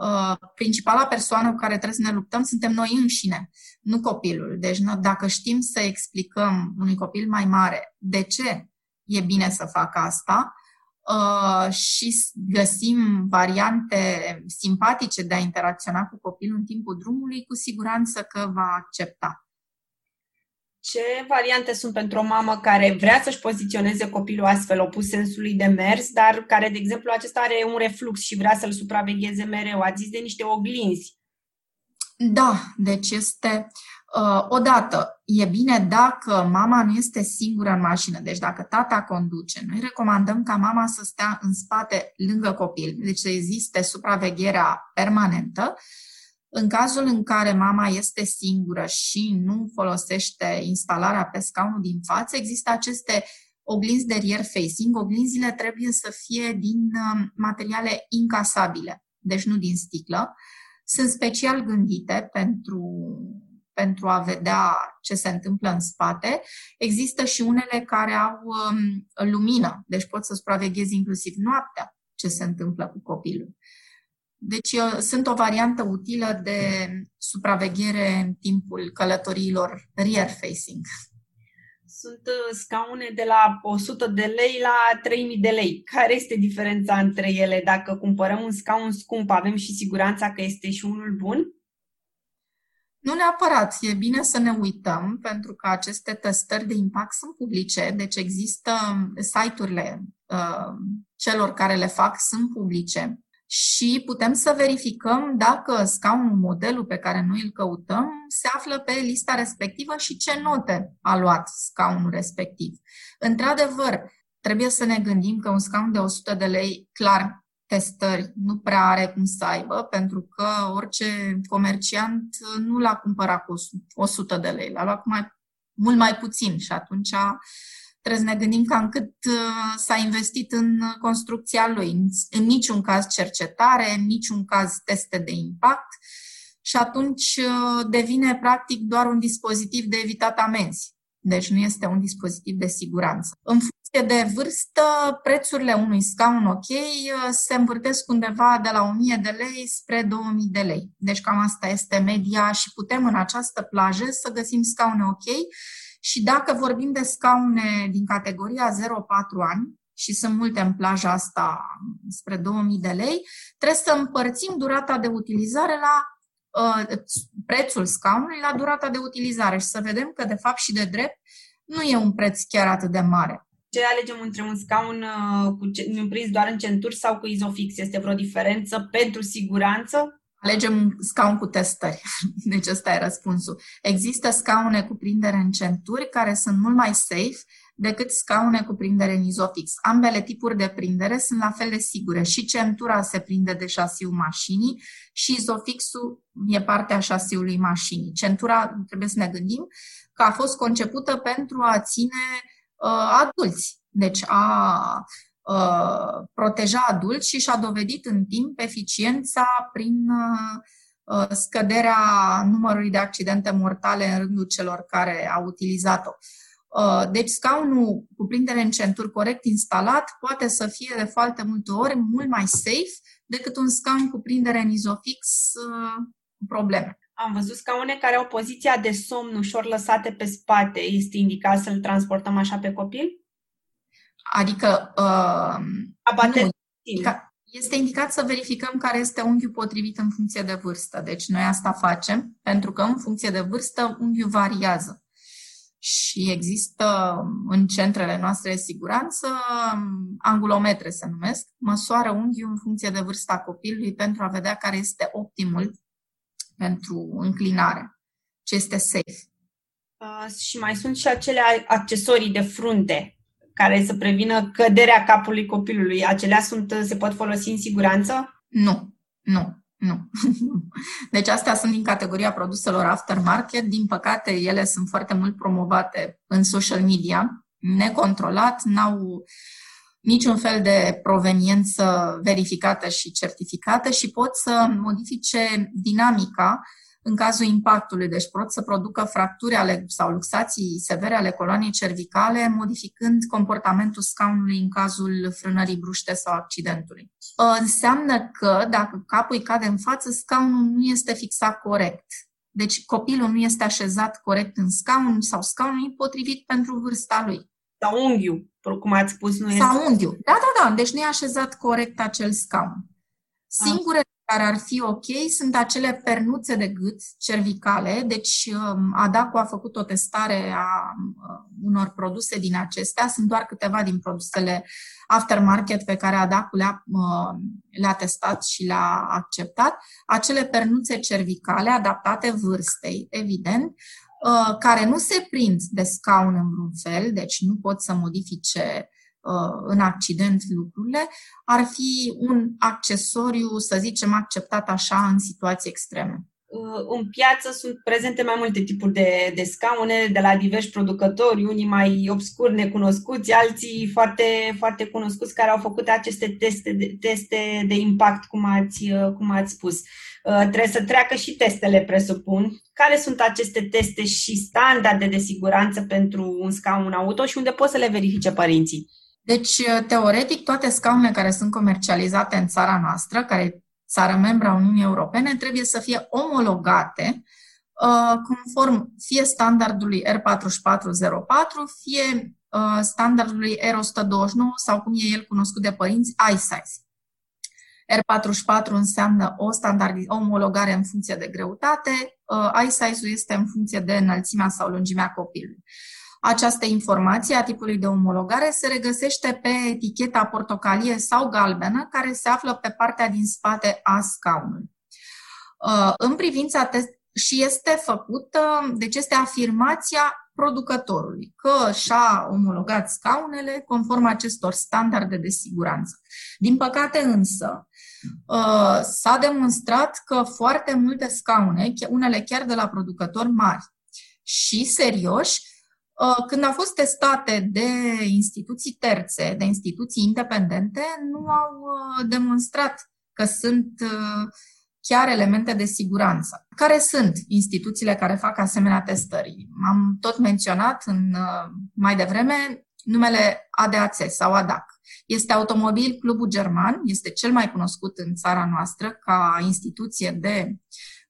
Uh, principala persoană cu care trebuie să ne luptăm suntem noi înșine, nu copilul. Deci dacă știm să explicăm unui copil mai mare de ce e bine să facă asta uh, și găsim variante simpatice de a interacționa cu copilul în timpul drumului, cu siguranță că va accepta. Ce variante sunt pentru o mamă care vrea să-și poziționeze copilul astfel opus sensului de mers, dar care, de exemplu, acesta are un reflux și vrea să-l supravegheze mereu? Ați zis de niște oglinzi. Da, deci este uh, odată, e bine dacă mama nu este singură în mașină, deci dacă tata conduce, noi recomandăm ca mama să stea în spate lângă copil, deci să existe supravegherea permanentă în cazul în care mama este singură și nu folosește instalarea pe scaunul din față, există aceste oglinzi de rear facing. Oglinzile trebuie să fie din um, materiale incasabile, deci nu din sticlă. Sunt special gândite pentru, pentru a vedea ce se întâmplă în spate. Există și unele care au um, lumină, deci pot să supraveghezi inclusiv noaptea ce se întâmplă cu copilul. Deci sunt o variantă utilă de supraveghere în timpul călătoriilor rear facing. Sunt uh, scaune de la 100 de lei la 3000 de lei. Care este diferența între ele? Dacă cumpărăm un scaun scump, avem și siguranța că este și unul bun? Nu neapărat. E bine să ne uităm, pentru că aceste testări de impact sunt publice, deci există site-urile uh, celor care le fac sunt publice și putem să verificăm dacă scaunul, modelul pe care noi îl căutăm, se află pe lista respectivă și ce note a luat scaunul respectiv. Într-adevăr, trebuie să ne gândim că un scaun de 100 de lei, clar, testări nu prea are cum să aibă, pentru că orice comerciant nu l-a cumpărat cu 100 de lei, l-a luat cu mai, mult mai puțin și atunci trebuie să ne gândim cam cât uh, s-a investit în construcția lui. În niciun caz cercetare, în niciun caz teste de impact și atunci uh, devine practic doar un dispozitiv de evitat amenzi. Deci nu este un dispozitiv de siguranță. În funcție de vârstă, prețurile unui scaun ok uh, se învârtesc undeva de la 1000 de lei spre 2000 de lei. Deci cam asta este media și putem în această plajă să găsim scaune ok și dacă vorbim de scaune din categoria 0-4 ani, și sunt multe în plaja asta spre 2000 de lei, trebuie să împărțim durata de utilizare la uh, prețul scaunului la durata de utilizare și să vedem că, de fapt și de drept, nu e un preț chiar atât de mare. Ce alegem între un scaun uh, cu împrins doar în centuri sau cu izofix? Este vreo diferență pentru siguranță? alegem un scaun cu testări. Deci ăsta e răspunsul. Există scaune cu prindere în centuri care sunt mult mai safe decât scaune cu prindere în izofix. Ambele tipuri de prindere sunt la fel de sigure. Și centura se prinde de șasiul mașinii și izofixul e partea șasiului mașinii. Centura, trebuie să ne gândim, că a fost concepută pentru a ține uh, adulți. Deci a Uh, proteja adulți și și-a dovedit în timp eficiența prin uh, scăderea numărului de accidente mortale în rândul celor care au utilizat-o. Uh, deci scaunul cu prindere în centuri corect instalat poate să fie de foarte multe ori mult mai safe decât un scaun cu prindere în izofix cu probleme. Am văzut scaune care au poziția de somn ușor lăsate pe spate. Este indicat să-l transportăm așa pe copil? Adică uh, nu, este indicat să verificăm care este unghiul potrivit în funcție de vârstă. Deci noi asta facem, pentru că în funcție de vârstă unghiul variază. Și există în centrele noastre de siguranță angulometre se numesc, măsoară unghiul în funcție de vârsta copilului pentru a vedea care este optimul pentru înclinare, ce este safe. Uh, și mai sunt și acele accesorii de frunte care să prevină căderea capului copilului, acelea sunt, se pot folosi în siguranță? Nu, nu, nu. Deci astea sunt din categoria produselor aftermarket. Din păcate, ele sunt foarte mult promovate în social media, necontrolat, n-au niciun fel de proveniență verificată și certificată și pot să modifice dinamica în cazul impactului, deci pot să producă fracturi ale, sau luxații severe ale coloanei cervicale, modificând comportamentul scaunului în cazul frânării bruște sau accidentului. Ă, înseamnă că dacă capul îi cade în față, scaunul nu este fixat corect. Deci copilul nu este așezat corect în scaun sau scaunul e potrivit pentru vârsta lui. Sau unghiul, cum ați spus, nu este. Sau unghiul. Da, da, da. Deci nu e așezat corect acel scaun. Singure care ar fi ok sunt acele pernuțe de gât cervicale. Deci um, ADACU a făcut o testare a uh, unor produse din acestea. Sunt doar câteva din produsele aftermarket pe care ADACU le-a, uh, le-a testat și le-a acceptat. Acele pernuțe cervicale adaptate vârstei, evident, uh, care nu se prind de scaun în vreun fel, deci nu pot să modifice Uh, în accident lucrurile, ar fi un accesoriu, să zicem, acceptat așa în situații extreme. Uh, în piață sunt prezente mai multe tipuri de, de scaune de la diversi producători, unii mai obscuri, necunoscuți, alții foarte, foarte cunoscuți care au făcut aceste teste de, teste de impact, cum ați, uh, cum ați spus. Trebuie să treacă și testele, presupun. Care sunt aceste teste și standarde de siguranță pentru un scaun auto și unde pot să le verifice părinții? Deci, uh, teoretic, toate scaunele care sunt comercializate în țara noastră, care țară membra Uniunii Europene, trebuie să fie omologate uh, conform fie standardului R4404, fie uh, standardului R129 sau cum e el cunoscut de părinți, iSize. R44 înseamnă o, standardi- o omologare în funcție de greutate, uh, iSize-ul este în funcție de înălțimea sau lungimea copilului. Această informație a tipului de omologare se regăsește pe eticheta portocalie sau galbenă care se află pe partea din spate a scaunului. Uh, în privința test și este făcută, deci este afirmația producătorului că și-a omologat scaunele conform acestor standarde de siguranță. Din păcate însă, uh, s-a demonstrat că foarte multe scaune, unele chiar de la producători mari și serioși, uh, când au fost testate de instituții terțe, de instituții independente, nu au demonstrat că sunt chiar elemente de siguranță. Care sunt instituțiile care fac asemenea testări? Am tot menționat în, uh, mai devreme numele ADAC sau ADAC. Este Automobil Clubul German, este cel mai cunoscut în țara noastră ca instituție de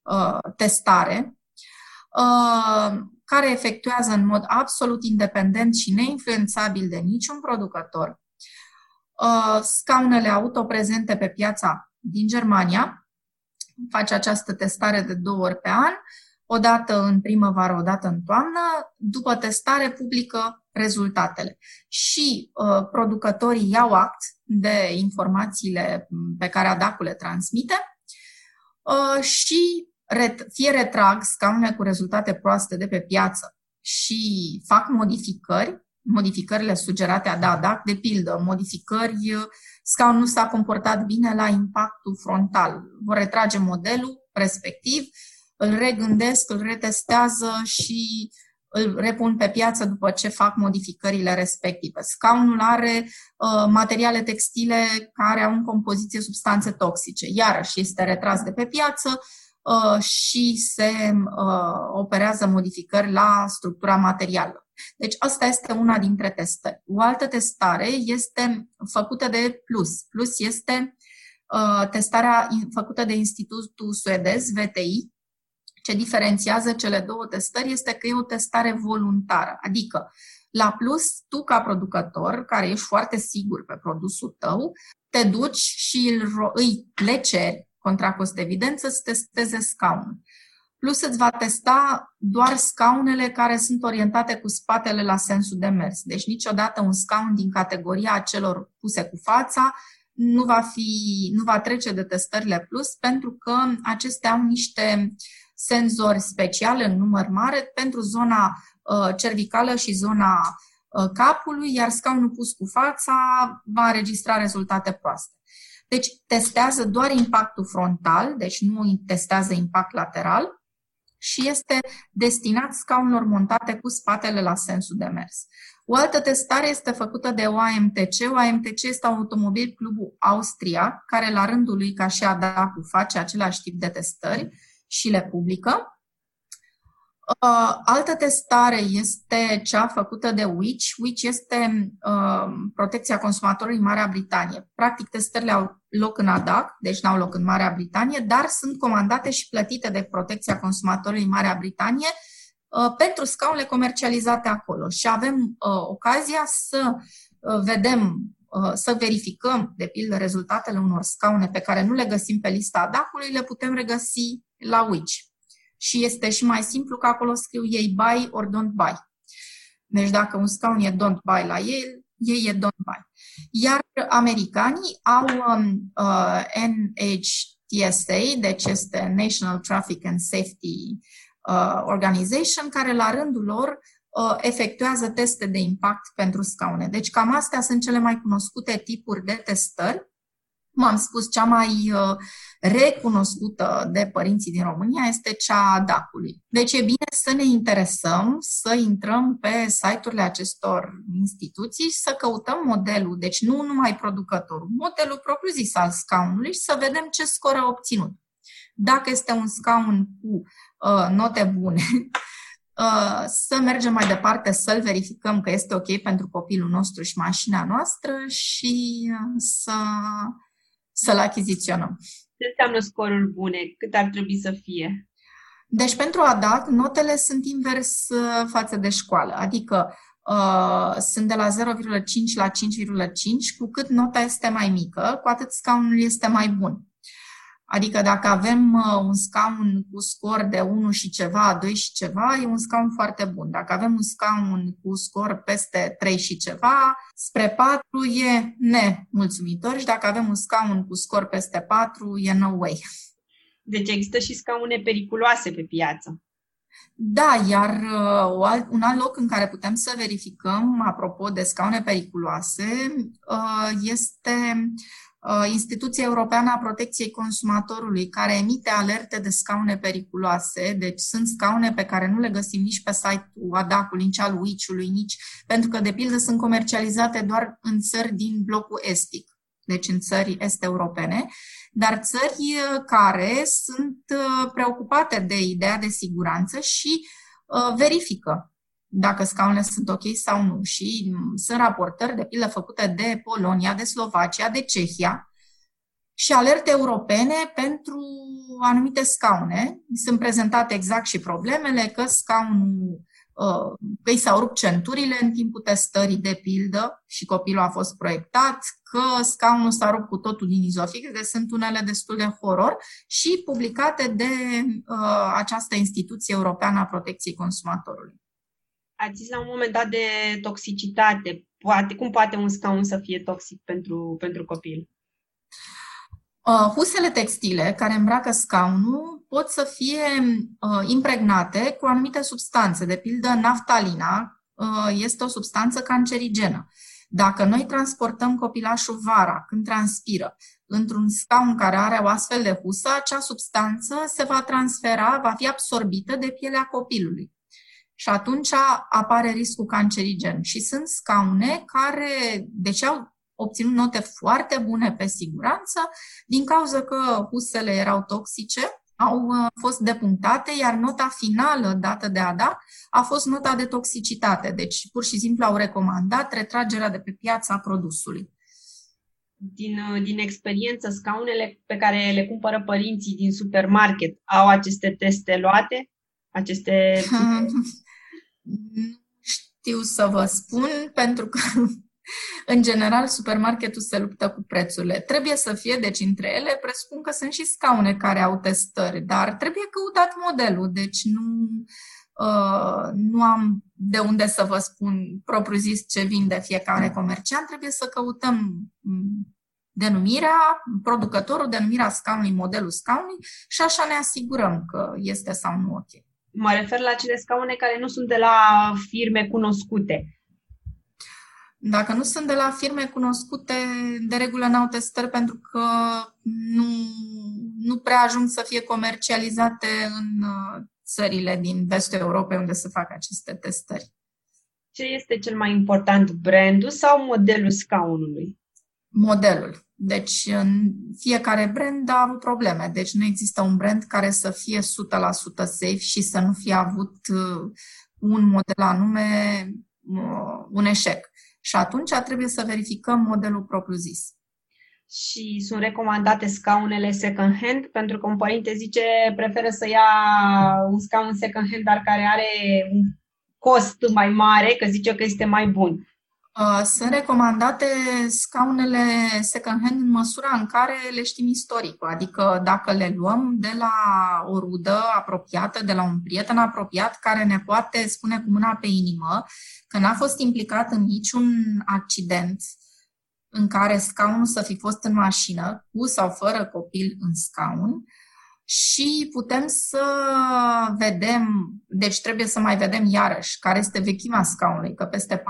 uh, testare, uh, care efectuează în mod absolut independent și neinfluențabil de niciun producător uh, scaunele auto prezente pe piața din Germania, face această testare de două ori pe an, o dată în primăvară, o dată în toamnă, după testare publică rezultatele. Și uh, producătorii iau act de informațiile pe care ADAC le transmite uh, și ret- fie retrag scaune cu rezultate proaste de pe piață și fac modificări, modificările sugerate a DADAC, de pildă, modificări scaunul nu s-a comportat bine la impactul frontal. Vor retrage modelul respectiv, îl regândesc, îl retestează și îl repun pe piață după ce fac modificările respective. Scaunul are uh, materiale textile care au în compoziție substanțe toxice. Iarăși este retras de pe piață uh, și se uh, operează modificări la structura materială. Deci asta este una dintre testări. O altă testare este făcută de Plus. Plus este uh, testarea făcută de Institutul Suedez, VTI. Ce diferențiază cele două testări este că e o testare voluntară, adică la plus, tu ca producător, care ești foarte sigur pe produsul tău, te duci și îl, îi le ceri, contra cost evidență, să testeze scaunul plus îți va testa doar scaunele care sunt orientate cu spatele la sensul de mers. Deci niciodată un scaun din categoria celor puse cu fața nu va, fi, nu va trece de testările plus pentru că acestea au niște senzori speciale în număr mare pentru zona uh, cervicală și zona uh, capului, iar scaunul pus cu fața va înregistra rezultate proaste. Deci testează doar impactul frontal, deci nu testează impact lateral și este destinat scaunelor montate cu spatele la sensul de mers. O altă testare este făcută de OAMTC. OAMTC este Automobil Clubul Austria, care la rândul lui, ca și ADACU, face același tip de testări și le publică. Uh, altă testare este cea făcută de WICH. WICH este uh, protecția consumatorului în Marea Britanie. Practic, testările au loc în ADAC, deci nu au loc în Marea Britanie, dar sunt comandate și plătite de protecția consumatorului în Marea Britanie uh, pentru scaunele comercializate acolo. Și avem uh, ocazia să uh, vedem, uh, să verificăm, de pildă, rezultatele unor scaune pe care nu le găsim pe lista ADAC-ului, le putem regăsi la WICH și este și mai simplu că acolo scriu ei buy or don't buy. Deci dacă un scaun e don't buy la ei, ei e don't buy. Iar americanii au um, uh, NHTSA, deci este National Traffic and Safety uh, Organization, care la rândul lor uh, efectuează teste de impact pentru scaune. Deci cam astea sunt cele mai cunoscute tipuri de testări cum am spus, cea mai uh, recunoscută de părinții din România este cea a DAC-ului. Deci e bine să ne interesăm, să intrăm pe site-urile acestor instituții și să căutăm modelul, deci nu numai producătorul, modelul propriu-zis al scaunului și să vedem ce scor a obținut. Dacă este un scaun cu uh, note bune, uh, să mergem mai departe, să-l verificăm că este ok pentru copilul nostru și mașina noastră și uh, să să-l achiziționăm. Ce înseamnă scoruri bune? Cât ar trebui să fie? Deci pentru ADAC, notele sunt invers uh, față de școală, adică uh, sunt de la 0,5 la 5,5, cu cât nota este mai mică, cu atât scaunul este mai bun. Adică dacă avem uh, un scaun cu scor de 1 și ceva, 2 și ceva, e un scaun foarte bun. Dacă avem un scaun cu scor peste 3 și ceva, spre 4 e nemulțumitor și dacă avem un scaun cu scor peste 4, e no way. Deci există și scaune periculoase pe piață. Da, iar uh, un alt loc în care putem să verificăm, apropo de scaune periculoase, uh, este uh, Instituția Europeană a Protecției Consumatorului, care emite alerte de scaune periculoase. Deci sunt scaune pe care nu le găsim nici pe site-ul ADAC-ului, nici al WIC-ului, nici pentru că, de pildă, sunt comercializate doar în țări din blocul estic deci în țări est-europene, dar țări uh, care sunt uh, preocupate de ideea de siguranță și uh, verifică dacă scaunele sunt ok sau nu. Și mm, sunt raportări, de pildă, făcute de Polonia, de Slovacia, de Cehia și alerte europene pentru anumite scaune. Sunt prezentate exact și problemele că scaunul că i s-au rupt centurile în timpul testării, de pildă, și copilul a fost proiectat, că scaunul s-a rupt cu totul din izofix, deci sunt unele destul de horror, și publicate de uh, această instituție europeană a protecției consumatorului. Ați zis la un moment dat de toxicitate. Poate, cum poate un scaun să fie toxic pentru, pentru copil? Uh, husele textile care îmbracă scaunul pot să fie uh, impregnate cu anumite substanțe, de pildă naftalina uh, este o substanță cancerigenă. Dacă noi transportăm copilașul vara, când transpiră, într-un scaun care are o astfel de husă, acea substanță se va transfera, va fi absorbită de pielea copilului. Și atunci apare riscul cancerigen. Și sunt scaune care, deci au obținut note foarte bune pe siguranță, din cauza că husele erau toxice, au uh, fost depunctate, iar nota finală dată de ADA a fost nota de toxicitate. Deci, pur și simplu au recomandat retragerea de pe piața produsului. Din, uh, din experiență, scaunele pe care le cumpără părinții din supermarket au aceste teste luate? Aceste... Nu știu să vă spun, pentru că în general, supermarketul se luptă cu prețurile. Trebuie să fie, deci între ele, presupun că sunt și scaune care au testări, dar trebuie căutat modelul, deci nu, uh, nu am de unde să vă spun propriu-zis ce vinde fiecare comerciant, trebuie să căutăm mm, denumirea, producătorul, denumirea scaunului, modelul scaunului și așa ne asigurăm că este sau nu ok. Mă refer la cele scaune care nu sunt de la firme cunoscute dacă nu sunt de la firme cunoscute, de regulă n-au testări pentru că nu, nu prea ajung să fie comercializate în uh, țările din vestul Europei unde se fac aceste testări. Ce este cel mai important, brandul sau modelul scaunului? Modelul. Deci în fiecare brand a avut probleme. Deci nu există un brand care să fie 100% safe și să nu fie avut uh, un model anume uh, un eșec. Și atunci trebuie să verificăm modelul propriu-zis. Și sunt recomandate scaunele second-hand, pentru că un părinte zice preferă să ia un scaun second-hand, dar care are un cost mai mare, că zice că este mai bun. Uh, sunt recomandate scaunele second-hand în măsura în care le știm istoricul, adică dacă le luăm de la o rudă apropiată, de la un prieten apropiat care ne poate spune cu mâna pe inimă că n-a fost implicat în niciun accident în care scaunul să fi fost în mașină, cu sau fără copil în scaun, și putem să vedem, deci trebuie să mai vedem iarăși care este vechimea scaunului, că peste 4-5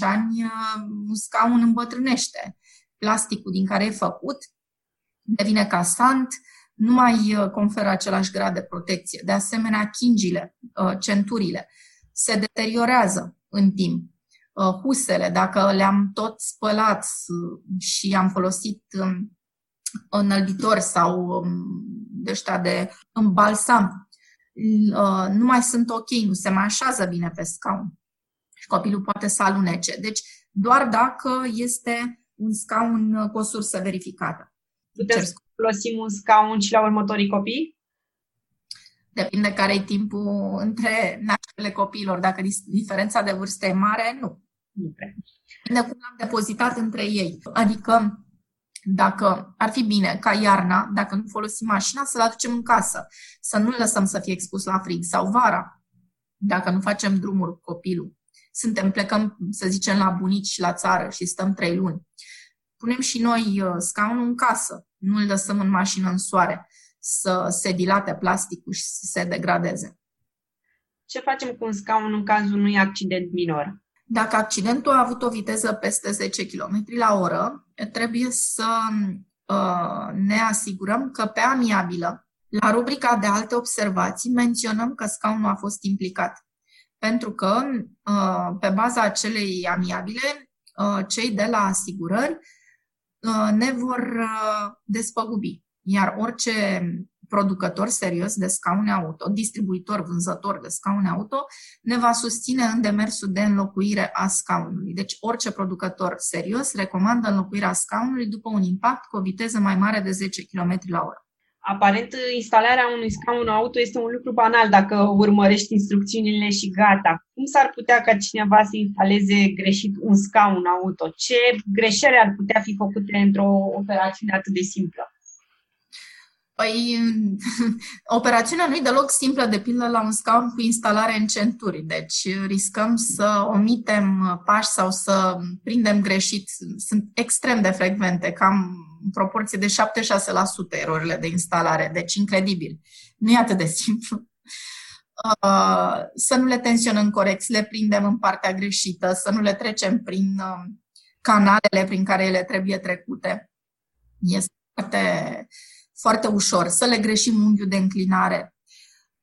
ani uh, un scaun îmbătrânește. Plasticul din care e făcut devine casant, nu mai uh, conferă același grad de protecție. De asemenea, chingile, uh, centurile se deteriorează în timp. Husele, dacă le-am tot spălat și am folosit um, înălbitor sau um, de ăștia de îmbalsam, uh, nu mai sunt ok, nu se mai așează bine pe scaun și copilul poate să alunece. Deci, doar dacă este un scaun cu o sursă verificată. Putem să folosim un scaun și la următorii copii? Depinde care e timpul între nașterile copiilor. Dacă diferența de vârstă e mare, nu. Nu prea. Depinde cum am depozitat între ei. Adică dacă ar fi bine ca iarna, dacă nu folosim mașina, să-l aducem în casă, să nu-l lăsăm să fie expus la frig sau vara, dacă nu facem drumuri cu copilul. Suntem, plecăm, să zicem, la bunici la țară și stăm trei luni. Punem și noi uh, scaunul în casă, nu îl lăsăm în mașină în soare să se dilate plasticul și să se degradeze. Ce facem cu un scaun în cazul unui accident minor? Dacă accidentul a avut o viteză peste 10 km la oră, trebuie să uh, ne asigurăm că pe amiabilă, la rubrica de alte observații, menționăm că scaunul a fost implicat. Pentru că, uh, pe baza acelei amiabile, uh, cei de la asigurări uh, ne vor uh, despăgubi. Iar orice producător serios de scaune auto, distribuitor, vânzător de scaune auto, ne va susține în demersul de înlocuire a scaunului. Deci orice producător serios recomandă înlocuirea scaunului după un impact cu o viteză mai mare de 10 km la oră. Aparent, instalarea unui scaun auto este un lucru banal dacă urmărești instrucțiunile și gata. Cum s-ar putea ca cineva să instaleze greșit un scaun auto? Ce greșeli ar putea fi făcute într-o operațiune atât de simplă? Păi, operațiunea nu e deloc simplă, de pildă, la un scaun cu instalare în centuri. Deci, riscăm să omitem pași sau să prindem greșit. Sunt extrem de frecvente, cam în proporție de 76% erorile de instalare. Deci, incredibil. Nu e atât de simplu. Uh, să nu le tensionăm corect, să le prindem în partea greșită, să nu le trecem prin uh, canalele prin care ele trebuie trecute. Este foarte foarte ușor, să le greșim unghiul de înclinare.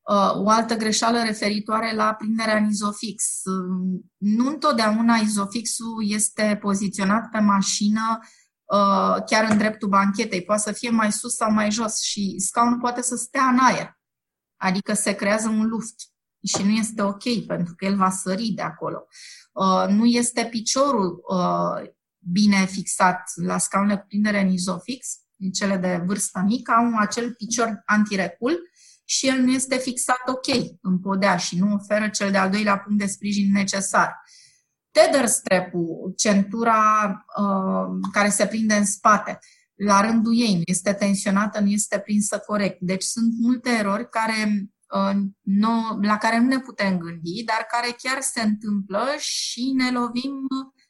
Uh, o altă greșeală referitoare la prinderea în izofix. Uh, nu întotdeauna izofixul este poziționat pe mașină uh, chiar în dreptul banchetei. Poate să fie mai sus sau mai jos și scaunul poate să stea în aer. Adică se creează un luft și nu este ok pentru că el va sări de acolo. Nu este piciorul bine fixat la scaune cu prindere în izofix cele de vârstă mică, au acel picior antirecul și el nu este fixat ok în podea și nu oferă cel de-al doilea punct de sprijin necesar. Tether strap-ul, centura uh, care se prinde în spate, la rândul ei nu este tensionată, nu este prinsă corect. Deci sunt multe erori care, uh, nu, la care nu ne putem gândi, dar care chiar se întâmplă și ne lovim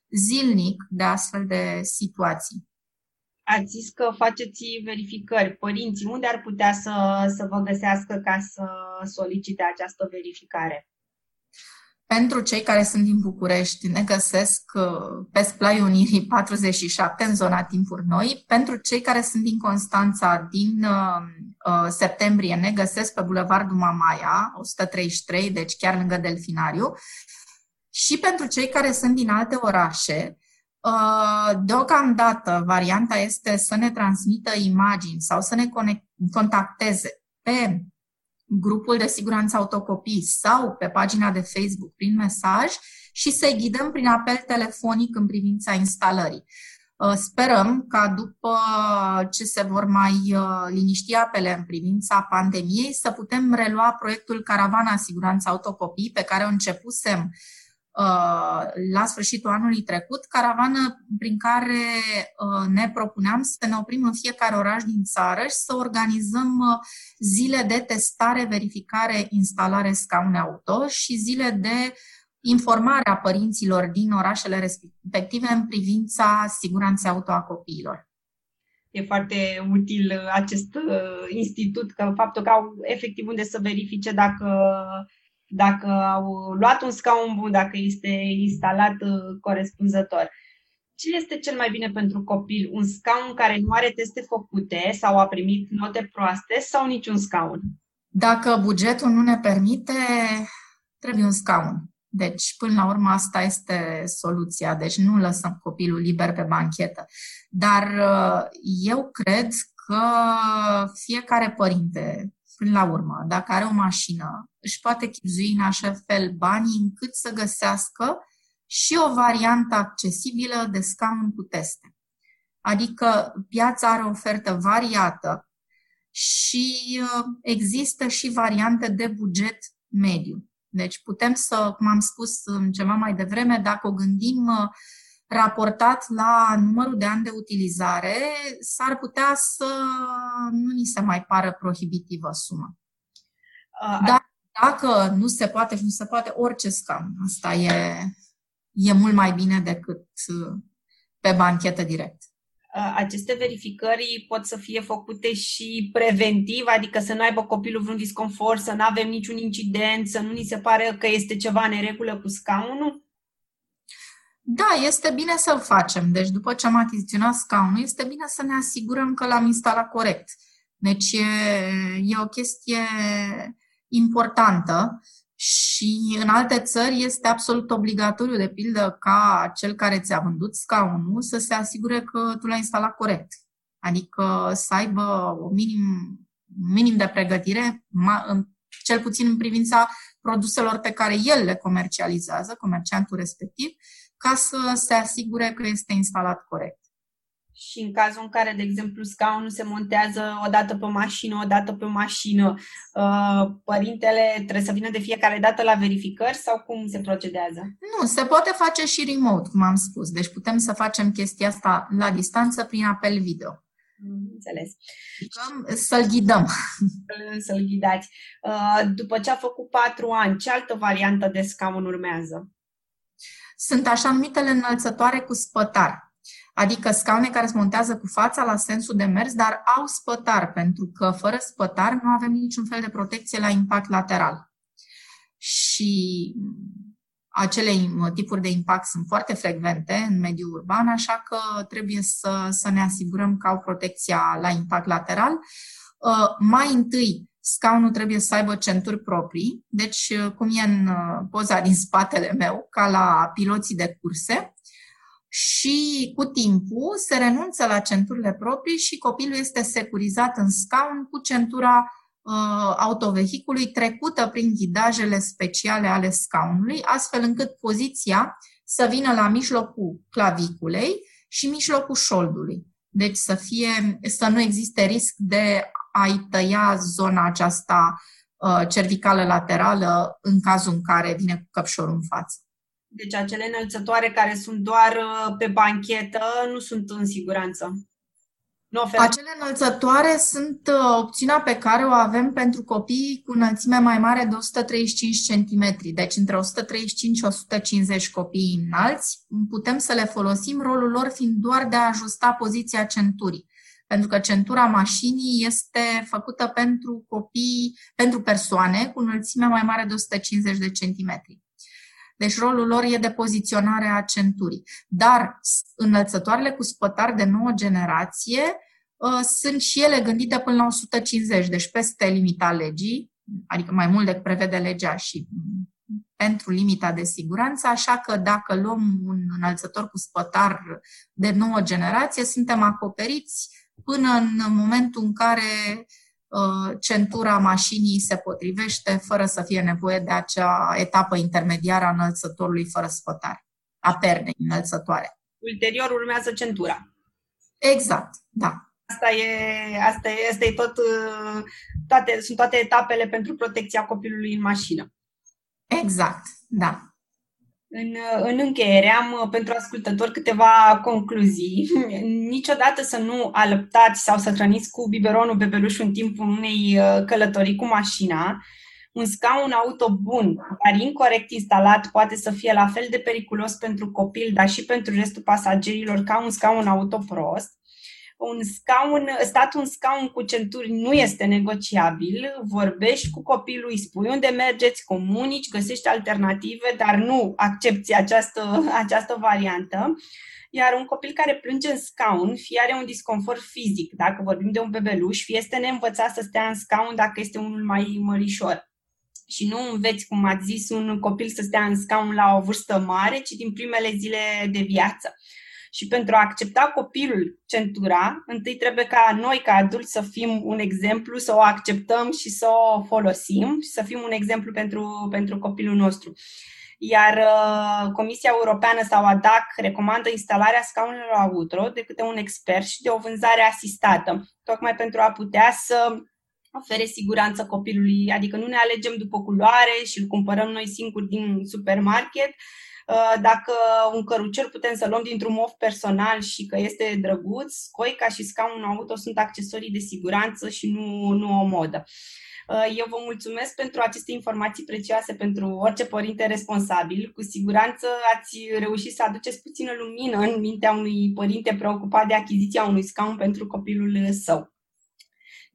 zilnic de astfel de situații ați zis că faceți verificări. Părinții, unde ar putea să, să vă găsească ca să solicite această verificare? Pentru cei care sunt din București, ne găsesc uh, pe Splai Unirii 47, în zona Timpuri Noi. Pentru cei care sunt din Constanța, din uh, uh, septembrie, ne găsesc pe Bulevardul Mamaia, 133, deci chiar lângă Delfinariu. Și pentru cei care sunt din alte orașe, Uh, deocamdată, varianta este să ne transmită imagini sau să ne contacteze pe grupul de siguranță autocopii sau pe pagina de Facebook prin mesaj și să-i ghidăm prin apel telefonic în privința instalării. Uh, sperăm ca după ce se vor mai uh, liniști apele în privința pandemiei să putem relua proiectul Caravana Siguranță Autocopii pe care o începusem Uh, la sfârșitul anului trecut, caravană prin care uh, ne propuneam să ne oprim în fiecare oraș din țară și să organizăm uh, zile de testare, verificare, instalare scaune auto și zile de informare a părinților din orașele respective în privința siguranței auto a copiilor. E foarte util acest institut, că faptul că au efectiv unde să verifice dacă dacă au luat un scaun bun, dacă este instalat uh, corespunzător. Ce este cel mai bine pentru copil? Un scaun care nu are teste făcute sau a primit note proaste sau niciun scaun? Dacă bugetul nu ne permite, trebuie un scaun. Deci, până la urmă, asta este soluția. Deci nu lăsăm copilul liber pe banchetă. Dar uh, eu cred că fiecare părinte până la urmă, dacă are o mașină, își poate chipzui în așa fel banii încât să găsească și o variantă accesibilă de scaun cu teste. Adică piața are o ofertă variată și uh, există și variante de buget mediu. Deci putem să, cum am spus ceva mai devreme, dacă o gândim uh, raportat la numărul de ani de utilizare, s-ar putea să nu ni se mai pară prohibitivă suma. Dar dacă nu se poate și nu se poate, orice scaun. Asta e, e mult mai bine decât pe banchetă direct aceste verificări pot să fie făcute și preventiv, adică să nu aibă copilul vreun disconfort, să nu avem niciun incident, să nu ni se pare că este ceva în regulă cu scaunul? Da, este bine să-l facem. Deci după ce am achiziționat scaunul, este bine să ne asigurăm că l-am instalat corect. Deci e, e o chestie importantă și în alte țări este absolut obligatoriu, de pildă, ca cel care ți-a vândut scaunul să se asigure că tu l-ai instalat corect. Adică să aibă o minim, minim de pregătire, cel puțin în privința produselor pe care el le comercializează, comerciantul respectiv, ca să se asigure că este instalat corect și în cazul în care, de exemplu, scaunul se montează o dată pe mașină, o dată pe mașină, uh, părintele trebuie să vină de fiecare dată la verificări sau cum se procedează? Nu, se poate face și remote, cum am spus. Deci putem să facem chestia asta la distanță prin apel video. Înțeles. Să-l ghidăm. Să-l ghidați. Uh, după ce a făcut patru ani, ce altă variantă de scaun urmează? Sunt așa numitele înălțătoare cu spătar adică scaune care se montează cu fața la sensul de mers, dar au spătar, pentru că fără spătar nu avem niciun fel de protecție la impact lateral. Și acele tipuri de impact sunt foarte frecvente în mediul urban, așa că trebuie să, să ne asigurăm că au protecția la impact lateral. Uh, mai întâi, scaunul trebuie să aibă centuri proprii, deci cum e în uh, poza din spatele meu, ca la piloții de curse, și cu timpul se renunță la centurile proprii și copilul este securizat în scaun cu centura uh, autovehicului trecută prin ghidajele speciale ale scaunului, astfel încât poziția să vină la mijlocul claviculei și mijlocul șoldului. Deci să, fie, să nu existe risc de a-i tăia zona aceasta uh, cervicală laterală în cazul în care vine cu căpșorul în față. Deci acele înălțătoare care sunt doar uh, pe banchetă nu sunt în siguranță. Nu oferă. Acele înălțătoare sunt uh, opțiunea pe care o avem pentru copii cu înălțime mai mare de 135 cm. Deci între 135 și 150 copii înalți putem să le folosim, rolul lor fiind doar de a ajusta poziția centurii. Pentru că centura mașinii este făcută pentru copii, pentru persoane cu înălțime mai mare de 150 de centimetri. Deci rolul lor e de poziționare a centurii. Dar înălțătoarele cu spătar de nouă generație uh, sunt și ele gândite până la 150, deci peste limita legii, adică mai mult decât prevede legea și pentru limita de siguranță, așa că dacă luăm un înălțător cu spătar de nouă generație, suntem acoperiți până în momentul în care Uh, centura mașinii se potrivește fără să fie nevoie de acea etapă intermediară a înălțătorului fără spătare, a pernei înălțătoare. Ulterior urmează centura. Exact, da. Asta e, asta e, asta e tot, uh, toate, sunt toate etapele pentru protecția copilului în mașină. Exact, da. În, în încheiere am uh, pentru ascultători câteva concluzii. Niciodată să nu alăptați sau să hrăniți cu biberonul bebelușul în timpul unei uh, călătorii cu mașina. Un scaun auto bun, dar incorrect instalat, poate să fie la fel de periculos pentru copil, dar și pentru restul pasagerilor ca un scaun auto prost un scaun, stat un scaun cu centuri nu este negociabil, vorbești cu copilul, îi spui unde mergeți, comunici, găsești alternative, dar nu accepti această, această variantă. Iar un copil care plânge în scaun, fie are un disconfort fizic, dacă vorbim de un bebeluș, fie este neînvățat să stea în scaun dacă este unul mai mărișor. Și nu înveți, cum ați zis, un copil să stea în scaun la o vârstă mare, ci din primele zile de viață. Și pentru a accepta copilul centura, întâi trebuie ca noi, ca adulți, să fim un exemplu, să o acceptăm și să o folosim și să fim un exemplu pentru, pentru copilul nostru. Iar uh, Comisia Europeană sau ADAC recomandă instalarea scaunelor auto de câte un expert și de o vânzare asistată, tocmai pentru a putea să ofere siguranță copilului, adică nu ne alegem după culoare și îl cumpărăm noi singuri din supermarket, Uh, dacă un cărucior putem să luăm dintr-un mof personal și că este drăguț, scoica și scaunul auto sunt accesorii de siguranță și nu, nu o modă. Uh, eu vă mulțumesc pentru aceste informații prețioase pentru orice părinte responsabil. Cu siguranță ați reușit să aduceți puțină lumină în mintea unui părinte preocupat de achiziția unui scaun pentru copilul său.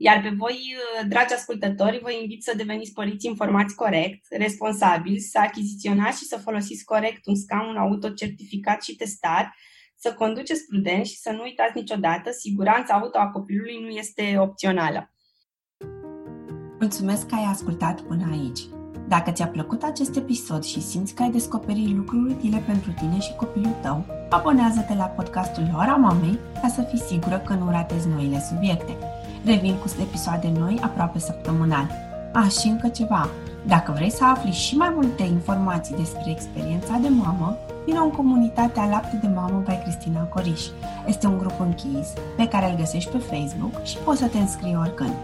Iar pe voi, dragi ascultători, vă invit să deveniți părinți informați corect, responsabili, să achiziționați și să folosiți corect un scaun auto certificat și testat, să conduceți prudent și să nu uitați niciodată, siguranța auto a copilului nu este opțională. Mulțumesc că ai ascultat până aici. Dacă ți-a plăcut acest episod și simți că ai descoperit lucruri utile pentru tine și copilul tău, abonează-te la podcastul Ora Mamei ca să fii sigură că nu ratezi noile subiecte. Revin cu episoade noi aproape săptămânal. A, și încă ceva. Dacă vrei să afli și mai multe informații despre experiența de mamă, vină în comunitatea Lapte de Mamă by Cristina Coriș. Este un grup închis pe care îl găsești pe Facebook și poți să te înscrii oricând.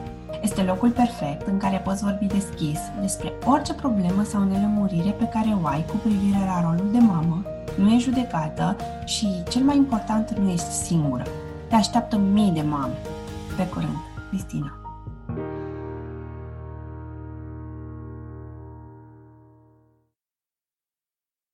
Este locul perfect în care poți vorbi deschis despre orice problemă sau nelămurire pe care o ai cu privire la rolul de mamă, nu e judecată și, cel mai important, nu ești singură. Te așteaptă mii de mame. Pe curând, Cristina.